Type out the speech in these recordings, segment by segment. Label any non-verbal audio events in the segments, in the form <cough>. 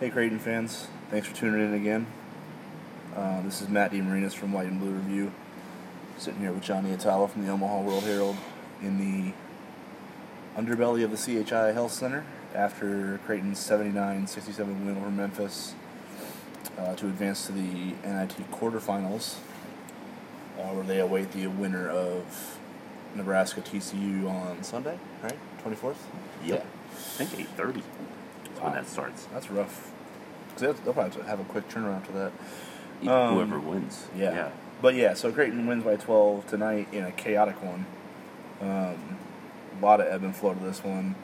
Hey, Creighton fans. Thanks for tuning in again. Uh, this is Matt DeMarinis from White and Blue Review. Sitting here with Jon Nyatawa from the Omaha World Herald in the underbelly of the CHI Health Center after Creighton's 79 67 win over Memphis uh, to advance to the NIT quarterfinals, uh, where they await the winner of Nebraska TCU on Sunday, right? 24th? Yep. I think eight thirty is when that starts. That's rough. 'Cause they'll, probably have a quick turnaround to that. Um, Whoever wins. Yeah. Yeah. But yeah, so Creighton wins by 12 tonight in a chaotic one. Um, a lot of ebb and flow to this one.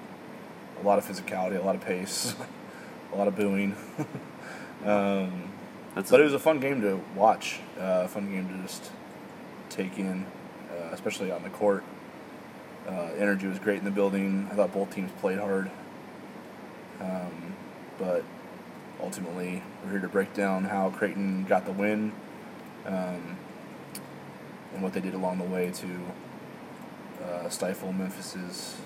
A lot of physicality, a lot of pace, <laughs> a lot of booing. <laughs> um, That's but it was a fun game to watch. Uh, a fun game to just take in, uh, especially on the court. Uh, energy was great in the building. I thought both teams played hard. Um, but ultimately, we're here to break down how Creighton got the win um, and what they did along the way to uh, stifle Memphis's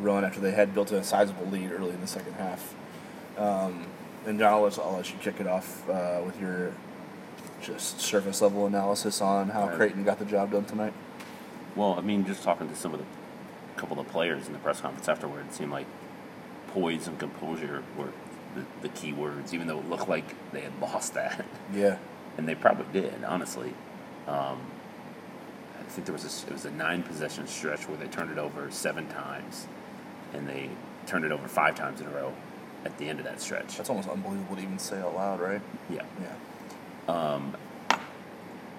run after they had built a sizable lead early in the second half. Um, and John, I'll let, I'll let you kick it off uh, with your just surface level analysis on how Right. Creighton got the job done tonight. well, I mean, just talking to some of the couple of the players in the press conference afterward, it seemed like poise and composure were the, the key words, even though it looked like they had lost that, Yeah. <laughs> and they probably did, honestly. Um, I think there was a, it was a nine possession stretch where they turned it over seven times, and they turned it over five times in a row at the end of that stretch. That's almost unbelievable to even say out loud, right? Yeah. Yeah. Um,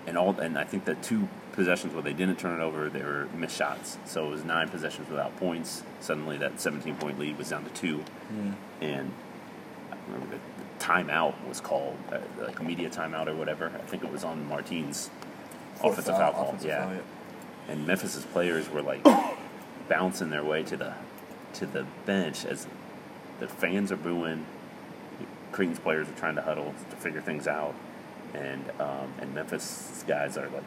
and all and I think the two possessions where they didn't turn it over, they were missed shots. So it was nine possessions without points. Suddenly, that 17 point lead was down to two, and I remember the, the timeout was called uh, like media timeout or whatever. I think it was on Martine's Fourth offensive foul, foul call. offensive yeah, foul, yeah. and Memphis's players were like <coughs> bouncing their way to the to the bench as the fans are booing. Creighton's players are trying to huddle to figure things out, and um, and Memphis guys are like,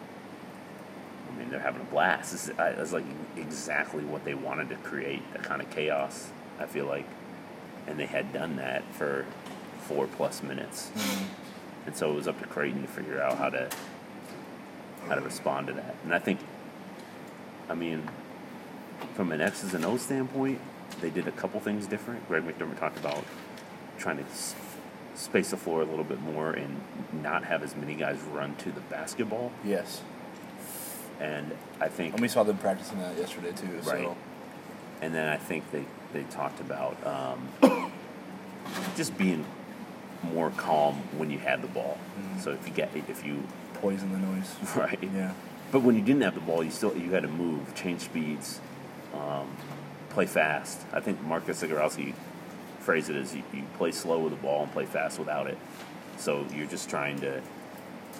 mean, they're having a blast. This is, I, like exactly what they wanted to create, that kind of chaos. I feel like, and they had done that for four plus minutes, mm-hmm. and so it was up to Creighton to figure out how to how to respond to that. And I think, I mean, from an X's and O's standpoint, they did a couple things different. Greg McDermott talked about trying to space the floor a little bit more and not have as many guys run to the basketball. Yes. And I think, And we saw them practicing that yesterday too. Right. So and then I think they, they talked about um, just being more calm when you had the ball. So if you get if you poison the noise. <laughs> right, Yeah. But when you didn't have the ball, you still you had to move, change speeds, um, play fast. I think Marcus Zegarowski phrased it as you, you play slow with the ball and play fast without it. So you're just trying to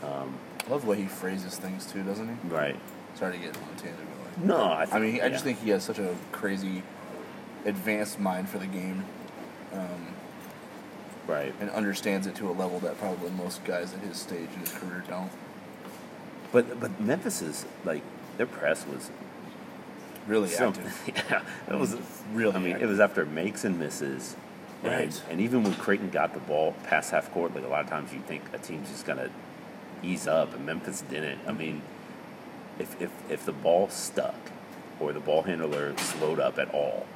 um, love the way he phrases things too, doesn't he? right. Sorry to get on a tangent. but, like- No, I, think, I mean, I just think he has such a crazy, advanced mind for the game, um, right. and understands it to a level that probably most guys at his stage in his career don't. But but Memphis is like their press was Really active. <laughs> yeah, it was Really I mean, active. it was after makes and misses. And, Right. and even when Creighton got the ball past half court, like a lot of times you think a team's just gonna ease up, and Memphis didn't. I mean, if if if the ball stuck or the ball handler slowed up at all,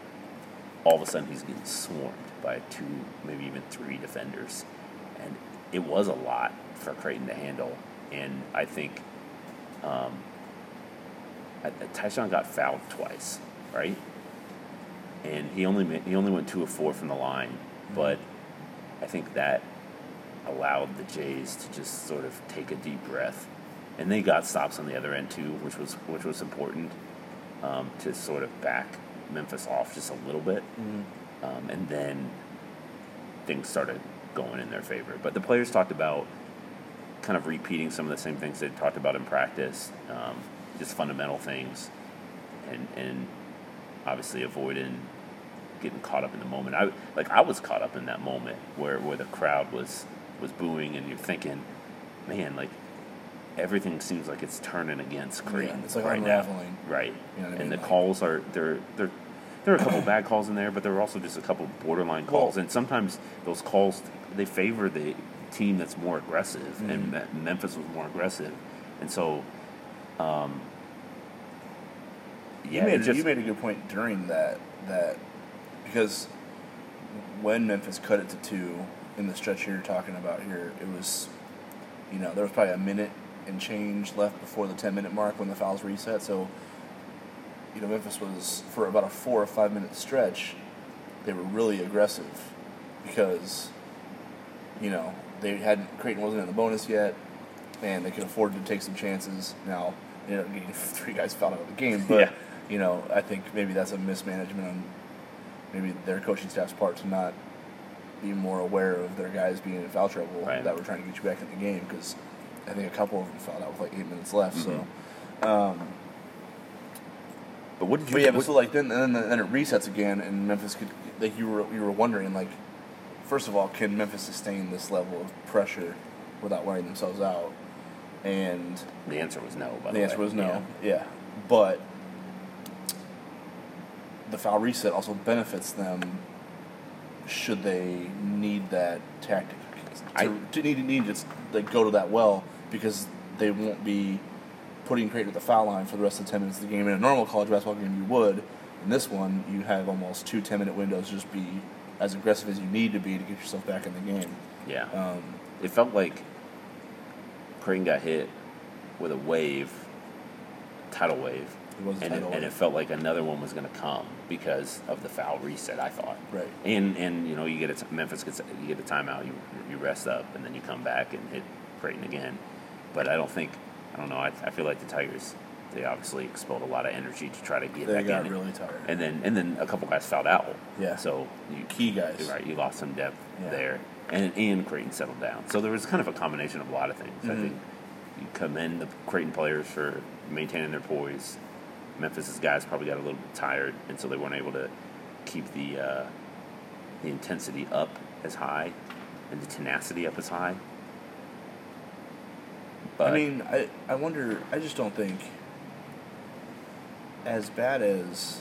all of a sudden he's getting swarmed by two, maybe even three defenders, and it was a lot for Creighton to handle. And I think um, Ty-Shon got fouled twice, right? And he only he only went two of four from the line, but I think that allowed the Jays to just sort of take a deep breath, and they got stops on the other end too, which was which was important um, to sort of back Memphis off just a little bit, um, and then things started going in their favor. But the players talked about kind of repeating some of the same things they talked about in practice, um, just fundamental things, and and obviously avoiding getting caught up in the moment. I like I was caught up in that moment where where the crowd was was booing, and you're thinking, man, like everything seems like it's turning against Creighton it's like right unraveling. now, right? You know what I and mean? the Like- calls are they're they're there were a couple <coughs> bad calls in there, but there were also just a couple borderline calls, Well- and sometimes those calls they favor the team that's more aggressive, Mm-hmm. and Me- Memphis was more aggressive, and so, um, yeah, you made, just you made a good point during that that because when Memphis cut it to two in the stretch you're talking about here, it was you know there was probably a minute and change left before the ten minute mark when the fouls reset. So you know Memphis was for about a four or five minute stretch, they were really aggressive because you know they hadn't Creighton wasn't in the bonus yet, and they could afford to take some chances. Now they ended up getting <laughs> three guys fouled out of the game, but Yeah. you know I think maybe that's a mismanagement on maybe their coaching staff's part to not be more aware of their guys being in foul trouble Right. that were trying to get you back in the game because I think a couple of them fouled out with like eight minutes left. Mhm. So. Um, But what did you? but yeah, but what- so like then then then it resets again, and Memphis could like you were you were wondering like, first of all, can Memphis sustain this level of pressure without wearing themselves out? And the answer was no. By the, the answer was no. Yeah. but the foul reset also benefits them should they need that tactic to, I- to need need to like go to that well because they won't be putting Creighton at the foul line for the rest of the 10 minutes of the game. In a normal college basketball game, you would. In this one, you have almost two 10 minute windows. Just be as aggressive as you need to be to get yourself back in the game. Yeah. Um, it felt like Creighton got hit with a wave, tidal wave, It was and, it, and it felt like another one was going to come because of the foul reset. I thought, Right. And and you know you get a t- Memphis gets you get a timeout, you you rest up, and then you come back and hit Creighton again. But I don't think I don't know. I, I feel like the Tigers they obviously expelled a lot of energy to try to get they back got in, really tired. and then and then a couple guys fouled out. Yeah. So you Key guys. Right. You lost some depth Yeah. there, and and Creighton settled down. So there was kind of a combination of a lot of things. I Mhm. think you commend the Creighton players for maintaining their poise. Memphis's guys probably got a little bit tired, and so they weren't able to keep the uh, the intensity up as high and the tenacity up as high. But I mean, I, I wonder, I just don't think, as bad as,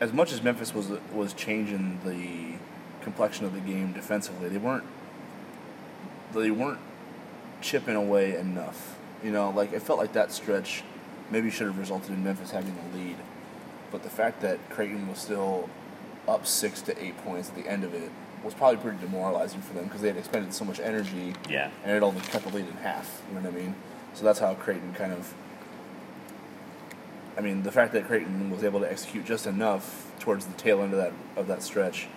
as much as Memphis was was changing the complexion of the game defensively, they weren't, they weren't chipping away enough. You know, like it felt like that stretch maybe should have resulted in Memphis having the lead, but the fact that Creighton was still up six to eight points at the end of it was probably pretty demoralizing for them because they had expended so much energy yeah, and it only cut the lead in half. You know what I mean? So that's how Creighton kind of. I mean, the fact that Creighton was able to execute just enough towards the tail end of that of that stretch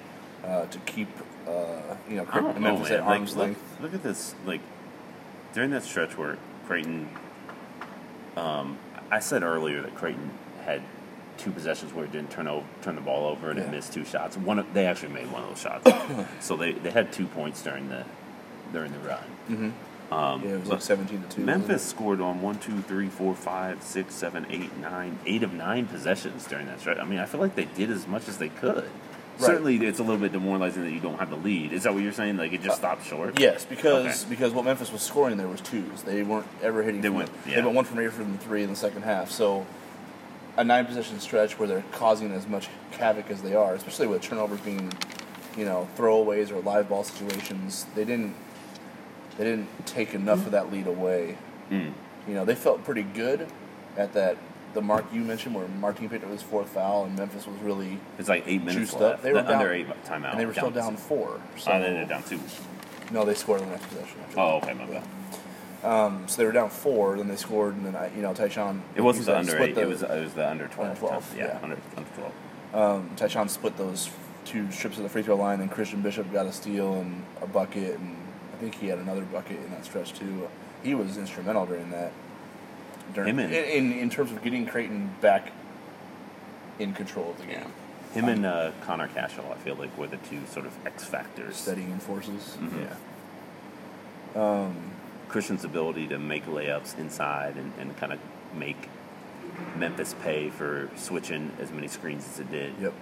uh, to keep uh, you know Creighton, know, Memphis man. at Like, arm's look, length. look at this. Like during that stretch where Creighton, um, I said earlier that Creighton had two possessions where it didn't turn over, turn the ball over, and it missed two shots. One, of, they actually made one of those shots, <coughs> so they, they had two points during the during the run. Mm-hmm. Um, Yeah, it was like seventeen to two. Memphis scored on one, two, three, four, five, six, seven, eight, nine, eight of nine possessions during that stretch. I mean, I feel like they did as much as they could. Certainly, it's a little bit demoralizing that you don't have the lead. Is that what you're saying? Like it just stopped short? Yes, because Okay. because what Memphis was scoring there was twos. They weren't ever hitting. They went- yeah. They went one from eight from three in the second half. So a nine possession stretch where they're causing as much havoc as they are, especially with turnovers being, you know, throwaways or live ball situations, they didn't they didn't take enough of that lead away. Mm. You know, they felt pretty good at that the mark you mentioned where Martin picked up his fourth foul and Memphis was really It's like eight minutes left. up. They were The under down, eight timeout. and they were still down four. So Oh, they're down two. no, they scored on the next possession. Oh, okay, my bad. Um, so they were down four, then they scored, and then I, you know Ty-Shon. It wasn't the under eight. the- it was it was the under twelve. Under 12, Yeah, yeah. under under twelve. um, Ty-Shon split those two strips of the free throw line, and Christian Bishop got a steal and a bucket, and I think he had another bucket in that stretch too. He was instrumental during that. During, Him and- in, in in terms of getting Creighton back in control of the game, Him and uh, Connor Cashaw, I feel like, were the two sort of X factors. steadying forces. Mhm. Yeah. Um, Christian's ability to make layups inside and, and kind of make Memphis pay for switching as many screens as it did. Yep.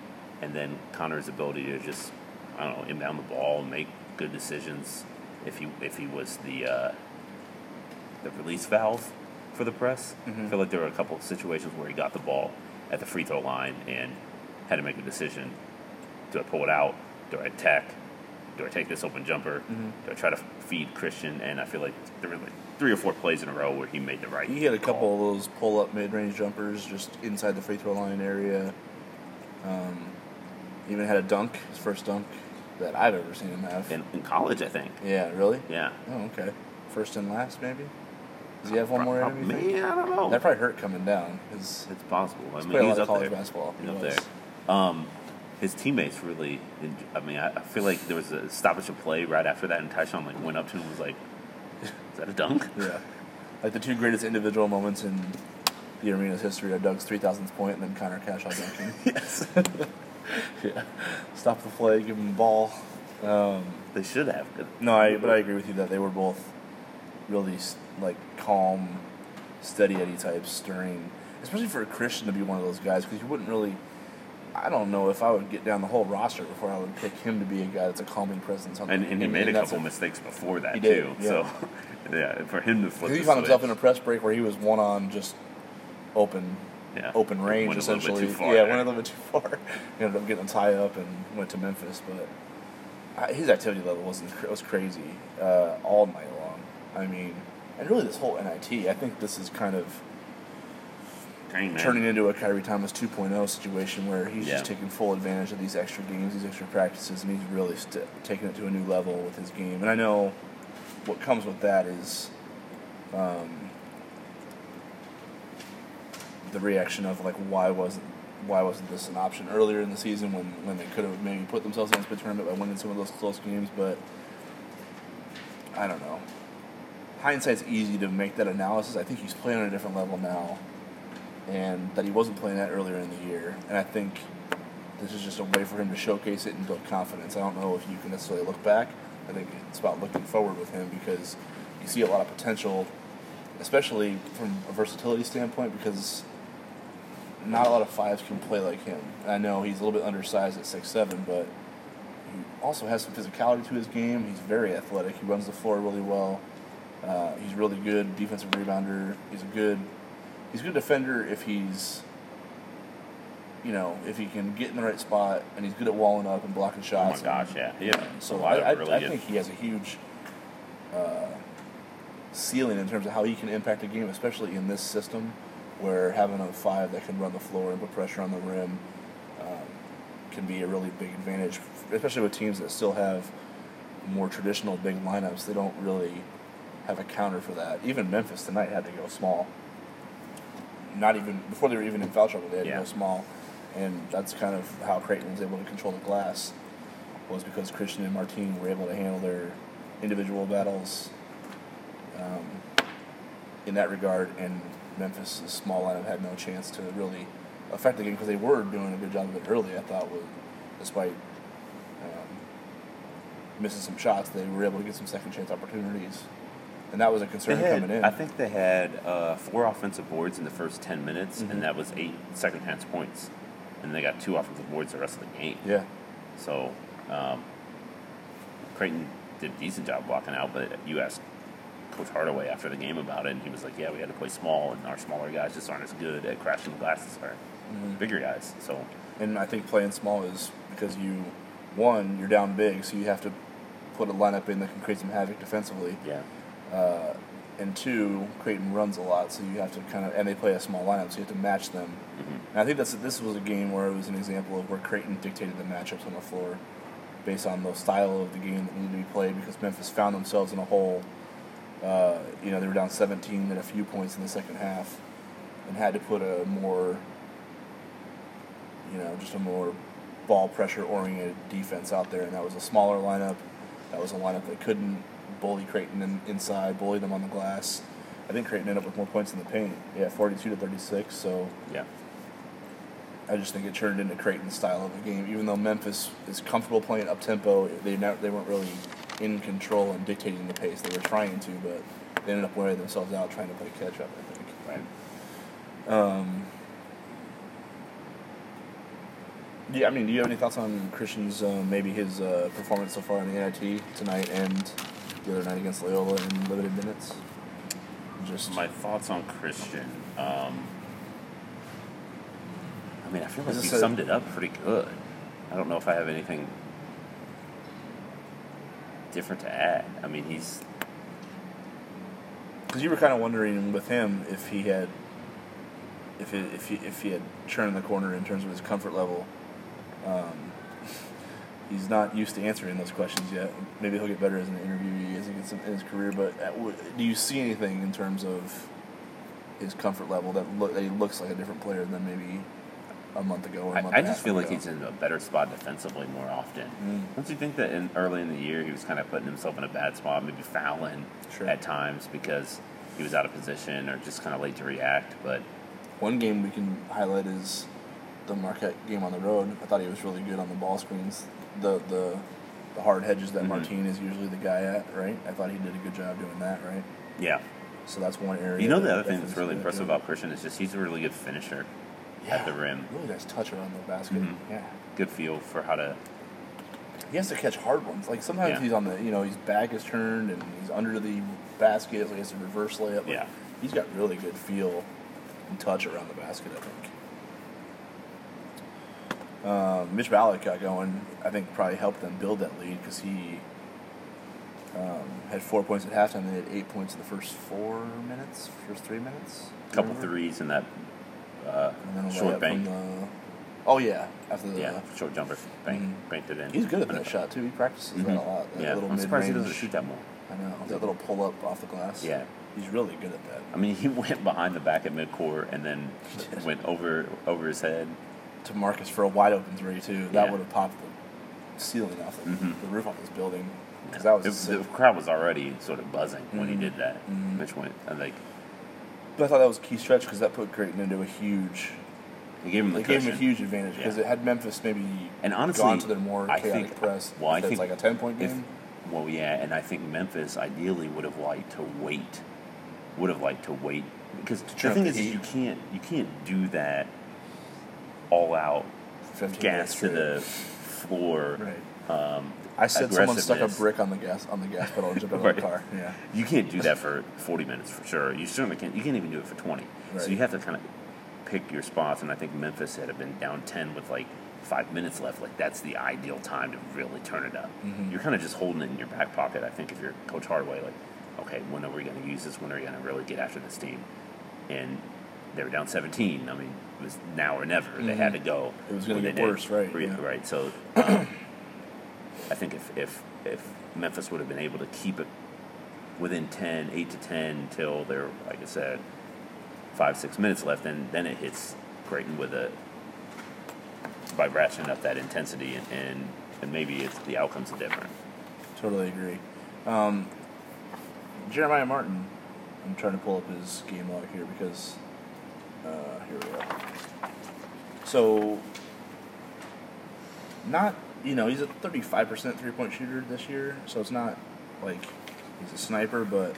And then Connor's ability to just, I don't know, inbound the ball and make good decisions if he if he was the uh, the release valve for the press. Mhm. I feel like there were a couple of situations where he got the ball at the free throw line and had to make a decision: do I pull it out? Do I attack? Do I take this open jumper? Mm-hmm. Do I try to feed Christian? And I feel like there were like three or four plays in a row where he made the right. He had a call. couple of those pull up mid range jumpers just inside the free throw line area. Um, even had a dunk, his first dunk that I've ever seen him have. in, in college, I think. yeah, really? Yeah. Oh, okay. First and last, maybe? Does he have one more him? you I don't know. That probably hurt coming down. His, It's possible. I mean, he's up college there. basketball. He's He up was. there. Um, his teammates really. I mean, I, I feel like there was a stoppage of play right after that, and Ty-Shon like went up to him and was like, "Is that a dunk?" <laughs> Yeah. Like the two greatest individual moments in the arena's history are Doug's 3,000th point and then Connor Cashaw dunking. <laughs> yes. <laughs> yeah. Stop the play, give him the ball. Um, They should have. no, I, but I agree with you that they were both really like calm, steady Eddie types stirring. especially for a Christian to be one of those guys because you wouldn't really. I don't know if I would get down the whole roster before I would pick him to be a guy that's a calming presence. On And, the, and he made a that's couple mistakes before that He did, too. yeah. So, <laughs> yeah, for him to flip. He found himself in a press break where he was one on just open yeah, open range went a essentially. too far yeah, went a little bit too far. he <laughs> ended up getting a tie up and went to Memphis, but uh, his activity level wasn't was crazy uh, all night long. I mean, and really this whole NIT, I think this is kind of Dang, turning into a Khyri Thomas 2.0 situation where he's Yeah. just taking full advantage of these extra games, these extra practices, and he's really st- taking it to a new level with his game. And I know what comes with that is um, the reaction of like why wasn't why wasn't this an option earlier in the season when, when they could have maybe put themselves in the tournament by winning some of those close games, but I don't know. Hindsight's easy to make that analysis. I think he's playing on a different level now and that he wasn't playing that earlier in the year. And I think this is just a way for him to showcase it and build confidence. I don't know if you can necessarily look back. I think it's about looking forward with him because you see a lot of potential, especially from a versatility standpoint, because not a lot of fives can play like him. I know he's a little bit undersized at six seven, but he also has some physicality to his game. He's very athletic. He runs the floor really well. Uh, he's really good defensive rebounder. He's a good he's a good defender if he's you know if he can get in the right spot and he's good at walling up and blocking shots. Oh my gosh, and- yeah, yeah. So lot I, I, really I think he has a huge uh, ceiling in terms of how he can impact a game, especially in this system where having a five that can run the floor and put pressure on the rim um, can be a really big advantage, especially with teams that still have more traditional big lineups. They don't really have a counter for that. Even Memphis tonight had to go small. Not even before they were even in foul trouble, they had Yeah. to go small, and that's kind of how Creighton was able to control the glass. Was because Christian and Martin were able to handle their individual battles um, in that regard, and Memphis' small lineup had no chance to really affect the game because they were doing a good job of it early. I thought, with despite um, missing some shots, they were able to get some second chance opportunities, and that was a concern had, coming in. I think they had uh, four offensive boards in the first ten minutes, Mhm. and that was eight second chance points, and they got two offensive boards the rest of the game. yeah, So um, Creighton did a decent job blocking out, but you asked Coach Hardaway after the game about it, and he was like, "Yeah, we had to play small, and our smaller guys just aren't as good at crashing the glass as our Mhm. bigger guys." So and I think playing small is because you, one, you're down big, so you have to put a lineup in that can create some havoc defensively. yeah, Uh, and two, Creighton runs a lot, so you have to kind of, and they play a small lineup, so you have to match them. Mhm. And I think that's this was a game where it was an example of where Creighton dictated the matchups on the floor, based on the style of the game that needed to be played. Because Memphis found themselves in a hole. Uh, you know, they were down 17 at a few points in the second half, and had to put a more, you know, just a more ball pressure oriented defense out there, and that was a smaller lineup. That was a lineup that couldn't bully Creighton in, inside, bully them on the glass. I think Creighton ended up with more points in the paint. Yeah, 42 to 36. So yeah, I just think it turned into Creighton's style of the game. Even though Memphis is comfortable playing up tempo, they ne- they weren't really in control and dictating the pace. They were trying to, but they ended up wearing themselves out trying to play catch up. I think. right. Um, yeah, I mean, do you have any thoughts on Christian's uh, maybe his uh, performance so far in the NIT tonight and the other night against Loyola in limited minutes? Just My thoughts on Christian. Um, I mean, I feel like you a- summed it up pretty good. I don't know if I have anything different to add. I mean, he's Because you were kind of wondering with him if he had, if it, if he if he had turned the corner in terms of his comfort level. Um, he's not used to answering those questions yet. Maybe he'll get better as an interviewee as he gets in his career. But at, do you see anything in terms of his comfort level that look that he looks like a different player than maybe a month ago or a I, month I a just feel like he's in a better spot defensively more often. Mm. Don't you think that in early in the year he was kind of putting himself in a bad spot, maybe fouling Sure. at times because he was out of position or just kind of late to react? But One game we can highlight is the Marquette game on the road. I thought he was really good on the ball screens. The the the hard hedges that Mhm. Martine is usually the guy at, right? I thought he did a good job doing that, right? yeah, So that's one area. you know the other thing that's really impressive about Christian is just he's a really good finisher yeah, at the rim. Really nice touch around the basket. Mhm. Yeah. Good feel for how to. He has to catch hard ones. Like sometimes Yeah. he's on the, you know, his back is turned and he's under the basket, so he has to reverse layup. Like, Yeah. He's got really good feel and touch around the basket, I think. Um, Mitch Ballock got going. I think probably helped them build that lead because he um, had four points at halftime. They had eight points in the first four minutes, first three minutes. A Couple Remember? threes in that uh, short bank. The, oh yeah, after the yeah, short jumper, bank, Mhm. banked it in. He's good at that shot too. He practices that Mhm. a lot. That Yeah, little I'm surprised he doesn't shoot that more. I know that little pull up off the glass. Yeah. he's really good at that. I mean, he <laughs> went behind the back at midcourt and then went over over his head. To Marcus for a wide open three too. That Yeah. would have popped the ceiling off the, Mhm. the roof off this building. Because that was. It- sick. the crowd was already sort of buzzing when he Mhm. did that. Mhm. Mitch went and like But I thought that was a key stretch because that put Creighton into a huge. he gave him the It gave him a huge advantage because Yeah. it had Memphis maybe And honestly, gone to their more I chaotic think- press. well, I think like a ten point if game. well, yeah, and I think Memphis ideally would have liked to wait. Would have liked to wait because the trim thing the is, is heat. you can't you can't do that all out gas to the floor. Right. Um, I said someone stuck a brick on the gas on the gas pedal and jumped out of Right. the car. Yeah. <laughs> You can't do that for 40 minutes for sure. You certainly can't. You can't even do it for 20. Right. So you have to kind of pick your spots. And I think Memphis had been down 10 with like five minutes left. Like that's the ideal time to really turn it up. Mhm. You're kind of just holding it in your back pocket. I think if you're Coach Hardaway, like, okay, when are we going to use this? When are we going to really get after this team? And they were down 17. I mean, it was now or never. They had to go. It was gonna get they did. worse, right, yeah. Right. So um, <clears throat> I think if, if if Memphis would have been able to keep it within 10, 8 to 10 until there, like I said, five, six minutes left, then, then it hits Creighton with a, by ratcheting up that intensity, and, and, and maybe it's, the outcomes are different. Totally agree. Um, Jeremiah Martin, I'm trying to pull up his game log here because uh, here we go. So, not you know he's a 35% three point shooter this year, so it's not like he's a sniper, but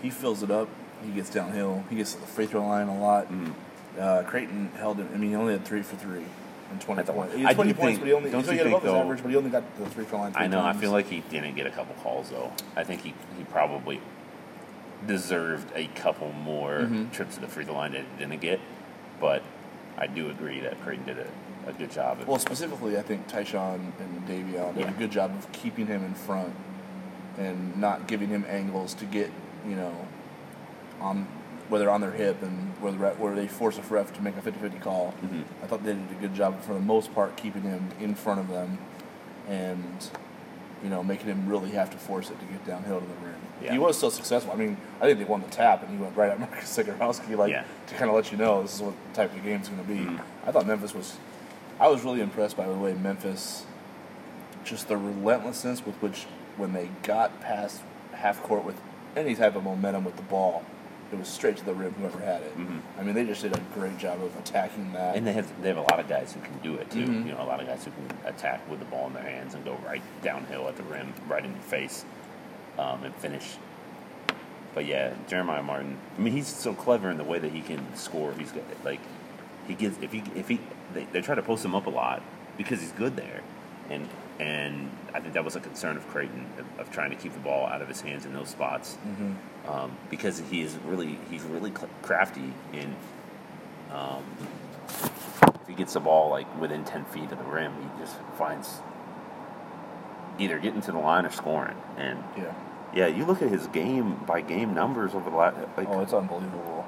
he fills it up. He gets downhill. He gets to the free throw line a lot. Mhm. Uh, Creighton held him. I mean, he only had three for three and 20 I points. He had 20 points, think- but he only don't you he think, though- average, but he only got the free throw line. Three I know. I feel like he didn't get a couple calls though. I think he, he probably deserved a couple more Mhm. trips to the free throw line that he didn't get. But I do agree that Creighton did a, a good job. Of, Well, specifically, I think Ty-Shon and Davion did Yeah. a good job of keeping him in front and not giving him angles to get, you know, on whether on their hip and where the ref, where they force a ref to make a 50-50 call. Mhm. I thought they did a good job for the most part keeping him in front of them and you know making him really have to force it to get downhill to the rim. Yeah. He was still successful. I mean, I think they won the tap and he went right at <laughs> Marcus Zegarowski like Yeah. to kind of let you know this is what type of game it's going to be. Mhm. I thought Memphis was. I was really impressed by the way Memphis, just the relentlessness with which when they got past half court with any type of momentum with the ball, it was straight to the rim. Whoever had it. Mhm. I mean, they just did a great job of attacking that. And they have they have a lot of guys who can do it too. Mhm. You know, a lot of guys who can attack with the ball in their hands and go right downhill at the rim, right in your face, um, and finish. But yeah, Jeremiah Martin. I mean, he's so clever in the way that he can score. He's got like he gives if he if he they, they try to post him up a lot because he's good there, and and I think that was a concern of Creighton of, of trying to keep the ball out of his hands in those spots Mhm. um, because he is really he's really crafty in um, if he gets the ball like within ten feet of the rim, he just finds either getting to the line or scoring. And Yeah. yeah, you look at his game by game numbers over the last like, Oh, it's unbelievable.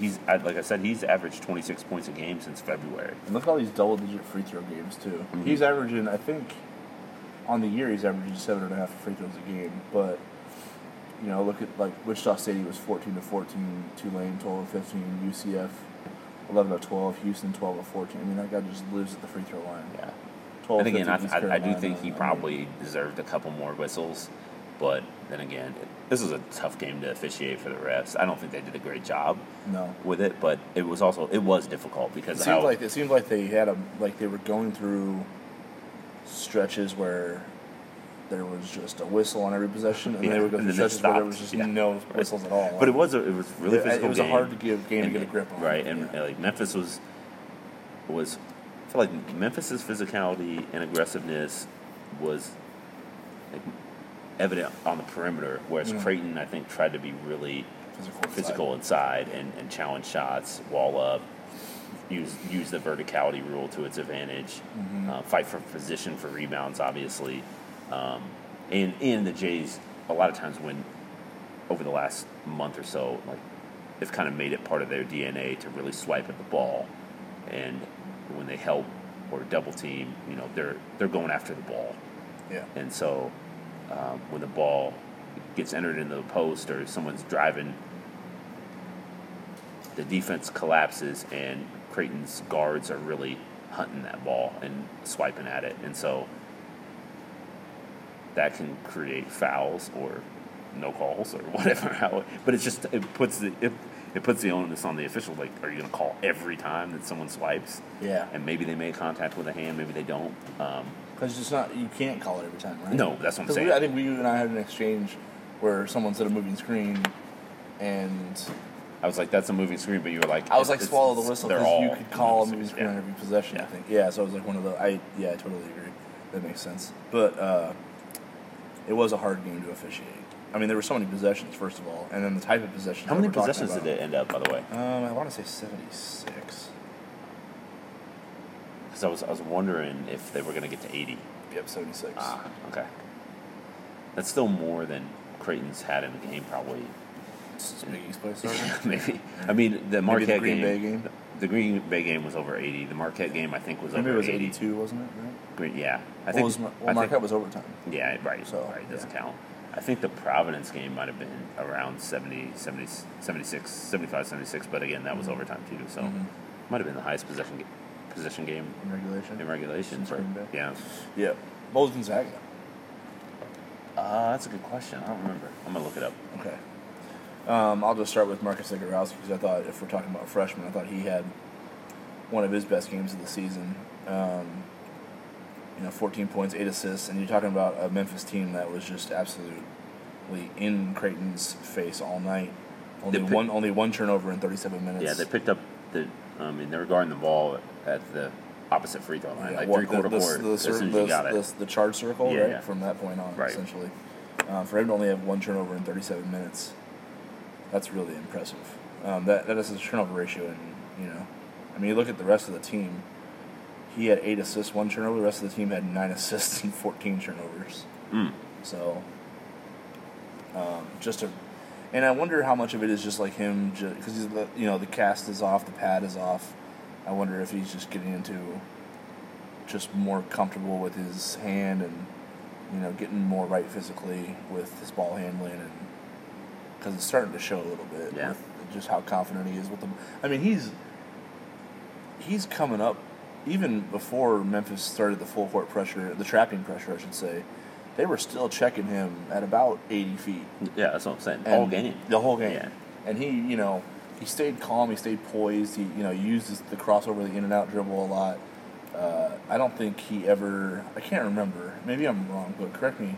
He's like I said, he's averaged twenty six points a game since February. And look at all these double digit free throw games too. Mhm. He's averaging, I think, on the year he's averaging seven and a half free throws a game. But you know, look at like Wichita City was fourteen to fourteen, Tulane twelve to fifteen, UCF eleven to twelve, Houston twelve to fourteen. I mean, that guy just lives at the free throw line. Yeah. Twelve. And again, I, 15 I, I do think he I mean, probably deserved a couple more whistles, but then again, it, this was a tough game to officiate for the refs. I don't think they did a great job no. with it, but it was also it was difficult because It seemed like it seemed like they had a like they were going through stretches where there was just a whistle on every possession, and Yeah, they would go through stretches where there was just Yeah. no whistles at all. But it was a it was really physical it was game. a hard to give game and, to get a grip on. Right, and yeah. like Memphis was was I feel like Memphis's physicality and aggressiveness was like, evident on the perimeter, whereas Mm. Creighton I think tried to be really physical, inside. physical inside and, and challenge shots, wall up, use use the verticality rule to its advantage, Mhm. uh, fight for position for rebounds, obviously, um, and and the Jays a lot of times when over the last month or so, like they've kind of made it part of their DNA to really swipe at the ball, and when they help or double team, you know they're they're going after the ball. Yeah. And so um, when the ball gets entered into the post or someone's driving, the defense collapses and Creighton's guards are really hunting that ball and swiping at it. And so that can create fouls or no calls or <laughs> whatever. But it's just it puts the it, it puts the onus on the official. Like, are you going to call every time that someone swipes? Yeah. And maybe they make contact with a hand, maybe they don't. Um, Because it's not you can't call it every time, right? No, that's what I'm 'Cause saying. We, I think we you and I had an exchange where someone said a moving screen, and I was like, that's a moving screen, but you were like, I was like, it's- swallow the it's- whistle they're because you all could call a moving screen on Yeah. every possession. I Yeah. think. Yeah. So I was like one of the. I yeah, I totally agree. That makes sense. But uh, it was a hard game to officiate. I mean, there were so many possessions, first of all, and then the type of possessions. How that many we're talking possessions about. did it end up, by the way? Um, I want to say seventy-six. Because I was, I was wondering if they were going to get to 80. Yep, seventy-six. Ah, okay. That's still more than Creighton's had in the game, probably. It's a Big East play starter. Maybe. I mean, the Marquette the Green game, Bay game. The Green Bay game was over 80. The Marquette game, I think, was Maybe over it was 80. eighty-two, wasn't it? Right. Green, yeah. I Well, think. was, Mar- I well, think- Marquette was overtime. Yeah, right. So, right, doesn't yeah. count. I think the Providence game might have been around 70, 70, 76, 75, 76, but again, that was Mhm. overtime too. So, Mhm. might have been the highest possession ga- possession game in regulation. in regulation. Since but- Green Bay? Yeah. Yeah. What was Gonzaga? Uh, that's a good question. I don't remember. I'm gonna look it up. Okay. Um, I'll just start with Marcus Zegarowski because I thought if we're talking about freshmen, I thought he had one of his best games of the season. Um, you know, 14 points, eight assists, and you're talking about a Memphis team that was just absolutely in Creighton's face all night. Only pick- one, only one turnover in 37 minutes. Yeah, they picked up the. I mean, they were guarding the ball at the opposite free throw line, Yeah, like three quarter the, court. The, as soon as you the, got it. the, the charge circle, Yeah, right? yeah. From that point on, Right. essentially. Uh, for him to only have one turnover in 37 minutes, that's really impressive. Um, that that is a turnover ratio, and you know, I mean, you look at the rest of the team. He had eight assists, one turnover. The rest of the team had nine <laughs> assists and 14 turnovers. Mm. So, um, just a, and I wonder how much of it is just like him, because he's the you know the cast is off, the pad is off. I wonder if he's just getting into just more comfortable with his hand and you know getting more right physically with his ball handling and because it's starting to show a little bit Yeah. with just how confident he is with them. I mean he's he's coming up even before Memphis started the full court pressure, the trapping pressure, I should say. They were still checking him at about 80 feet. Yeah, that's what I'm saying. And All game. The whole game. Yeah. And he, you know, he stayed calm. He stayed poised. He, you know, used the crossover, the in and out dribble a lot. Uh, I don't think he ever. I can't remember. Maybe I'm wrong, but correct me.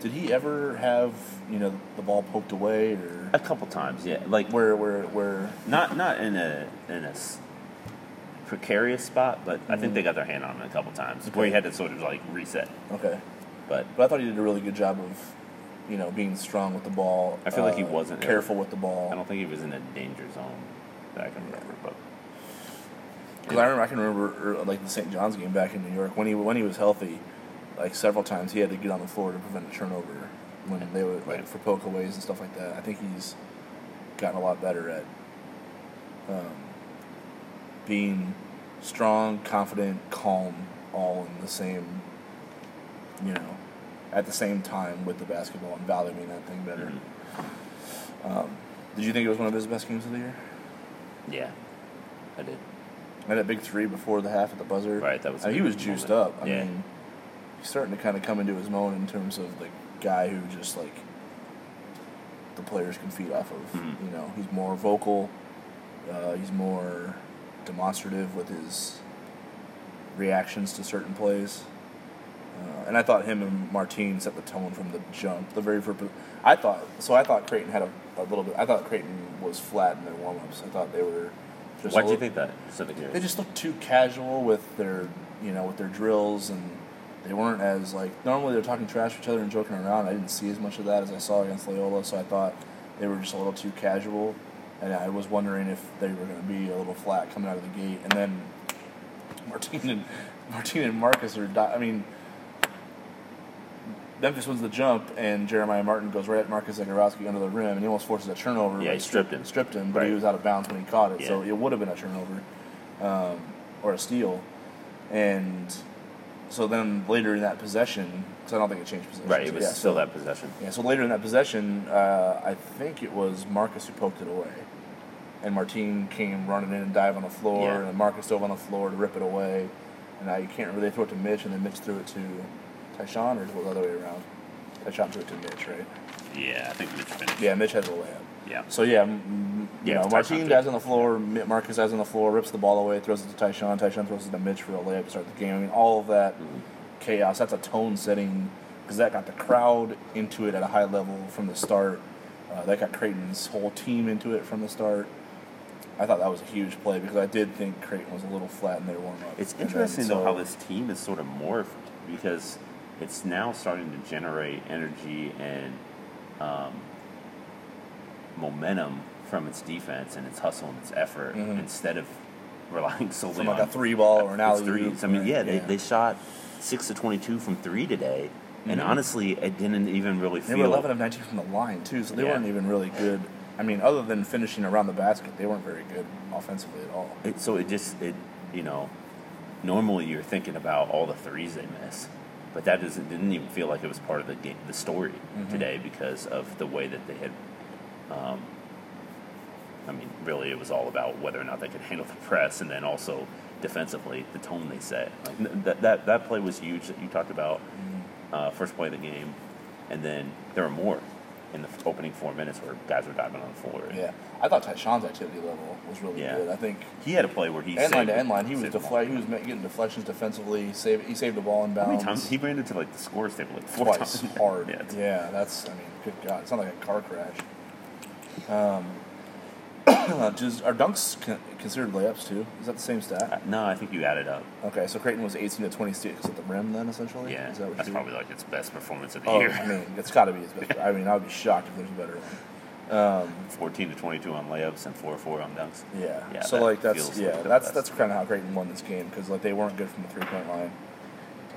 Did he ever have you know the ball poked away or A couple times, yeah. Like where where where? not not in a in a precarious spot, but I think Mhm. they got their hand on him a couple times where he had to sort of like reset. Okay, But but I thought he did a really good job of, you know, being strong with the ball. I feel like he uh, wasn't- careful with the ball. I don't think he was in a danger zone that I can remember. But Because I remember, I can remember er, like the St. John's game back in New York when he when he was healthy, like several times he had to get on the floor to prevent a turnover when they were like Right. for pokeaways and stuff like that. I think he's gotten a lot better at um, being strong, confident, calm, all in the same, you know, at the same time with the basketball and valuing that thing better. Mhm. Um, did you think it was one of his best games of the year? Yeah, I did. And that big three before the half at the buzzer. Right, that was a Uh, he was juiced moment. up. I Yeah. mean, he's starting to kind of come into his own in terms of the guy who just like the players can feed off of. Mhm. You know, he's more vocal. Uh, he's more demonstrative with his reactions to certain plays. Uh, and I thought him and Martine set the tone from the jump. The very first, I thought so. I thought Creighton had a, a little bit. I thought Creighton was flat in their warm ups. I thought they were. Just Why do you think that? They just looked too casual with their you know with their drills and they weren't as like normally they're talking trash to each other and joking around i didn't see as much of that as i saw against loyola so i thought they were just a little too casual and i was wondering if they were going to be a little flat coming out of the gate and then martine and martine and marcus are di- i mean Memphis wins the jump, and Jeremiah Martin goes right at Marcus Zegarowski under the rim, and he almost forces a turnover. Yeah, he stripped him. Stripped him, but he was out of bounds when he caught it, so it would have been a turnover um, or a steal. And so then later in that possession, because I don't think it changed possession. right, it was yeah, still so, that possession. Yeah, so later in that possession, uh, I think it was Marcus who poked it away. And Martine came running in and dive on the floor, Yeah. and Marcus dove on the floor to rip it away. And now you can't really throw it to Mitch, and then Mitch threw it to Ty-Shon, or was it the other way around? Ty-Shon threw it to Mitch, right? Yeah, I think Mitch finished. Yeah, Mitch has a layup. Yeah. So yeah, m- m- you Yeah, know, it's Ty-Shon Martine dives on the floor, Marcus dives on the floor, rips the ball away, throws it to Ty-Shon. Ty-Shon throws it to Mitch for a layup to start the game. I mean, all of that chaos. That's a tone setting because that got the crowd into it at a high level from the start. Uh, that got Creighton's whole team into it from the start. I thought that was a huge play because I did think Creighton was a little flat in their warm up. It's interesting though how this team is sort of morphed because it's now starting to generate energy and um, momentum from its defense and its hustle and its effort Mhm. instead of relying <laughs> solely from like on a three ball or an alley threes. I mean, yeah, they, they shot six to twenty-two from three today, and Mhm. honestly, it didn't even really feel. They were 11 of 19 from the line, too, so they Yeah. weren't even really good. I mean, other than finishing around the basket, they weren't very good offensively at all. It, so it just it you know, normally you're thinking about all the threes they miss, but that doesn't didn't even feel like it was part of the game, the story Mhm. today because of the way that they had. Um, I mean, really, it was all about whether or not they could <laughs> handle the press, and then also defensively, the tone they set. Like that that that play was huge that you talked about, uh, first play of the game, and then there were more in the opening four minutes where guys were diving on the floor. Yeah. I thought Ty-Shon's activity level was really Yeah. good. I think He had a play where he end line to end line, he was saved the ball. deflect. He was getting deflections defensively. Save, he saved the ball in bounds. How many times he ran into like the scores table like four twice times? hard. <laughs> yeah, yeah, that's. I mean, good God, it's not like a car crash. Um, <coughs> just, are dunks con- considered layups too? Is that the same Uh, stat? No, I think you added up. Okay, so Creighton was 18 to 26 at the rim then, essentially. Yeah, Is that what that's you- probably like its best performance of the Oh, year. I mean, it's got to be his best. <laughs> I mean, I would be shocked if there's a better one. Um, 14 to 22 on layups and 4 4 on dunks. yeah. Yeah, So that like that's feels yeah like the that's best. that's kind of how Creighton won this game because like they weren't good from the three point line.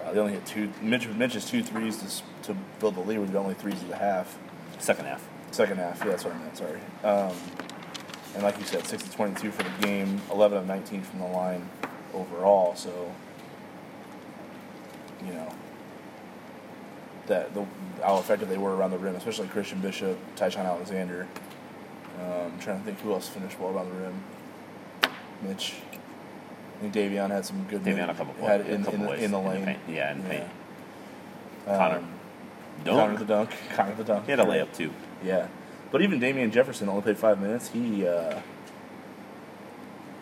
Uh, they only hit two. Mitch Mitch's two threes to, s- to build the lead were the only threes of the half. Second half. Second half, yeah, that's what I meant. Sorry. Um, and like you said, six to twenty-two for the game, eleven of nineteen from the line overall. So, you know, that the how effective they were around the rim, especially Christian Bishop, Ty-Shon Alexander. Um, trying to think who else finished well around the rim. Mitch. I think Davion had some good. Davion a couple had in, a couple in, the, in the in the lane. paint. Yeah, in the paint. Um, Connor. Connor the Dunk. dunk. Connor the dunk. He had a layup too. Yeah, but even Damien Jefferson only played five minutes. He, uh,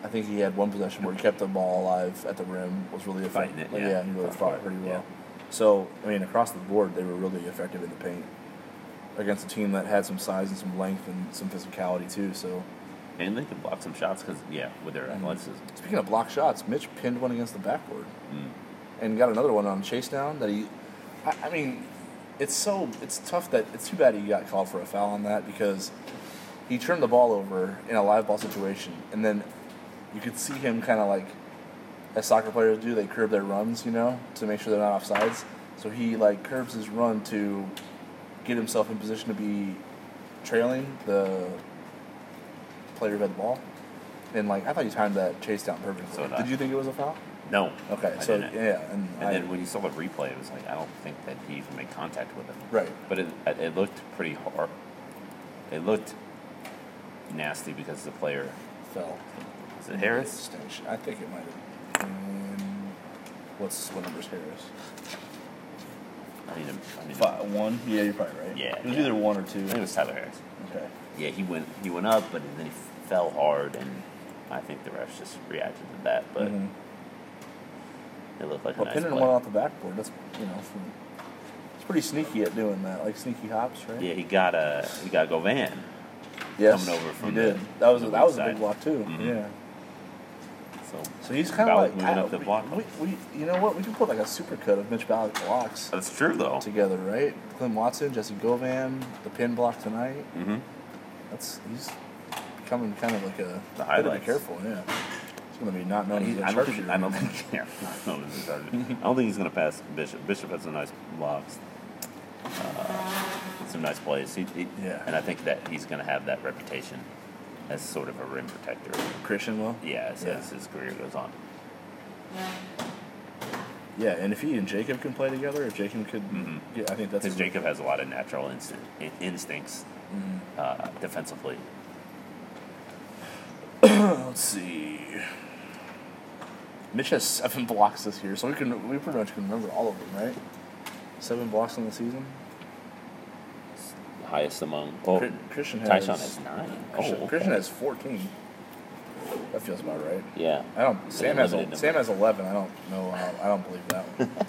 I think he had one possession where he kept the ball alive at the rim. Was really effective. Fighting it, Like, yeah. he really Fought fought for it, pretty well. yeah. So I mean, across the board, they were really effective in the paint against a team that had some size and some length and some physicality too. So And they could block some shots because, yeah, with their athleticism. speaking of block shots, Mitch pinned one against the backboard Mm. and got another one on chase down that he. I, I mean, it's so it's tough that it's too bad he got called for a foul on that because he turned the ball over in a live ball situation and then you could see him kind of like as soccer players do, they curb their runs, you know, to make sure they're not offsides. So he like curbs his run to get himself in position to be trailing the player who had the ball. And like I thought you timed that chase down perfectly. So did did you think it was a foul? No. Okay, I so didn't. yeah, and, And I, then when you saw the replay, it was like I don't think that he even made contact with him. right, But it it looked pretty hard. It looked nasty because the player fell. was it Harris. I think it might have. been what's what number's Harris? I need to. I need to Five, one. Yeah, you're probably right. Yeah, it was yeah. either one or two. I think it was Tyler Harris. Okay. Yeah, he went he went up, but then he fell hard, and I think the refs just reacted to that. But Mhm. It looked like a nice pinning play. one off the backboard. That's you know, from, it's pretty sneaky at doing that, like sneaky hops, right? Yeah, he got a he got Govan. Yes, coming over from he did. the- that was the that was weak a big side. block too. Mhm. Yeah. So So he's kind of like moving up the we, block. We, we, you know what? We can put like a super cut of Mitch Ballock blocks that's true though. together, right? Clint Watson, Jesse Govan, the pin block tonight. Mm-hmm. That's he's becoming kind of like a. The highlights. be careful, yeah. He's gonna be not known as a I don't think. I don't think <laughs> yeah, no, this is hard. I don't think he's gonna pass Bishop. Bishop has some nice blocks, uh, some nice plays. He, he, Yeah. and I think that he's gonna have that reputation as sort of a rim protector. Christian will. Yeah, as, Yeah. as his career goes on. Yeah, and if he and Jacob can play together, if Jacob could, Mhm. yeah, I think that's Because Jacob has a lot of natural instinct, in, instincts Mhm. uh, defensively. <clears throat> Let's see. Mitch has seven blocks this year, so we can we pretty much can remember all of them, right? Seven blocks in the season. Highest among. Oh, Christian has Ty-Shon has nine. Christian, oh, okay. Christian has fourteen. That feels about right. Yeah. I don't. It's Sam has a, Sam has eleven. I don't know. How, I don't believe that one. <laughs>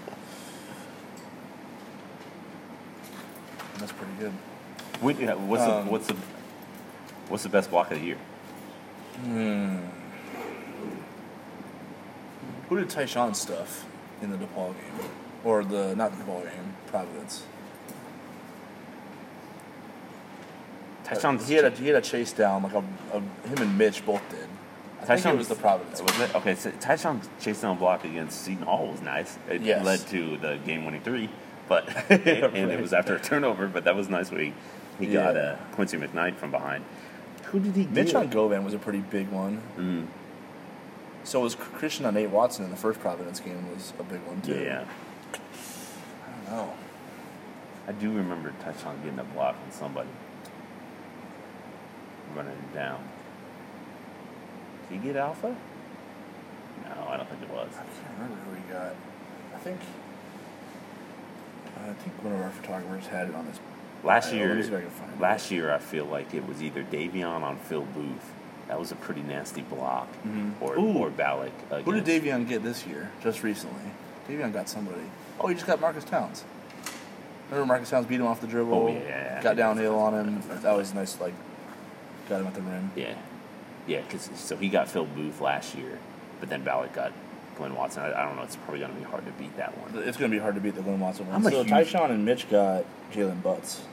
That's pretty good. What's Um, the what's the what's the best block of the year? Hmm. Who did Ty-Shon stuff in the DePaul game, or the not the DePaul game, Providence? Ty-Shon's he had a he had a chase down like a, a him and Mitch both did. I think it was the Providence. Was it? Okay, so Ty-Shon's chase down block against Seton Hall was nice. It Yes. led to the game winning three, but <laughs> and it was after a turnover. But that was nice. Where he, he got Yeah. uh, Quincy McKnight from behind. Who did he Mitch get? on Govan was a pretty big one. Mm, So was Christian on Nate Watson in the first Providence game was a big one too. yeah, I don't know. I do remember Ty-Shon getting a block on somebody, running down. Did he get Alpha? No, I don't think it was. I can't remember who he got. I think. I think one of our photographers had it on his. Last Uh, year, let me see if I can find it. last year I feel like it was either Davion on Phil Booth. That was a pretty nasty block, Mhm. or Ooh. or Ballock. Who did Davion get this year? Just recently. Davion got somebody. Oh, he just got Marcus Towns. Remember Marcus Towns beat him off the dribble? Oh, yeah. Got downhill on him. That was nice. Like, got him at the rim. Yeah, yeah. Because so he got Phil Booth last year, but then Ballock got Glenn Watson. I, I don't know. It's probably going to be hard to beat that one. It's going to be hard to beat the Glenn Watson one. I'm a so huge- Ty-Shon and Mitch got Jalen Butts.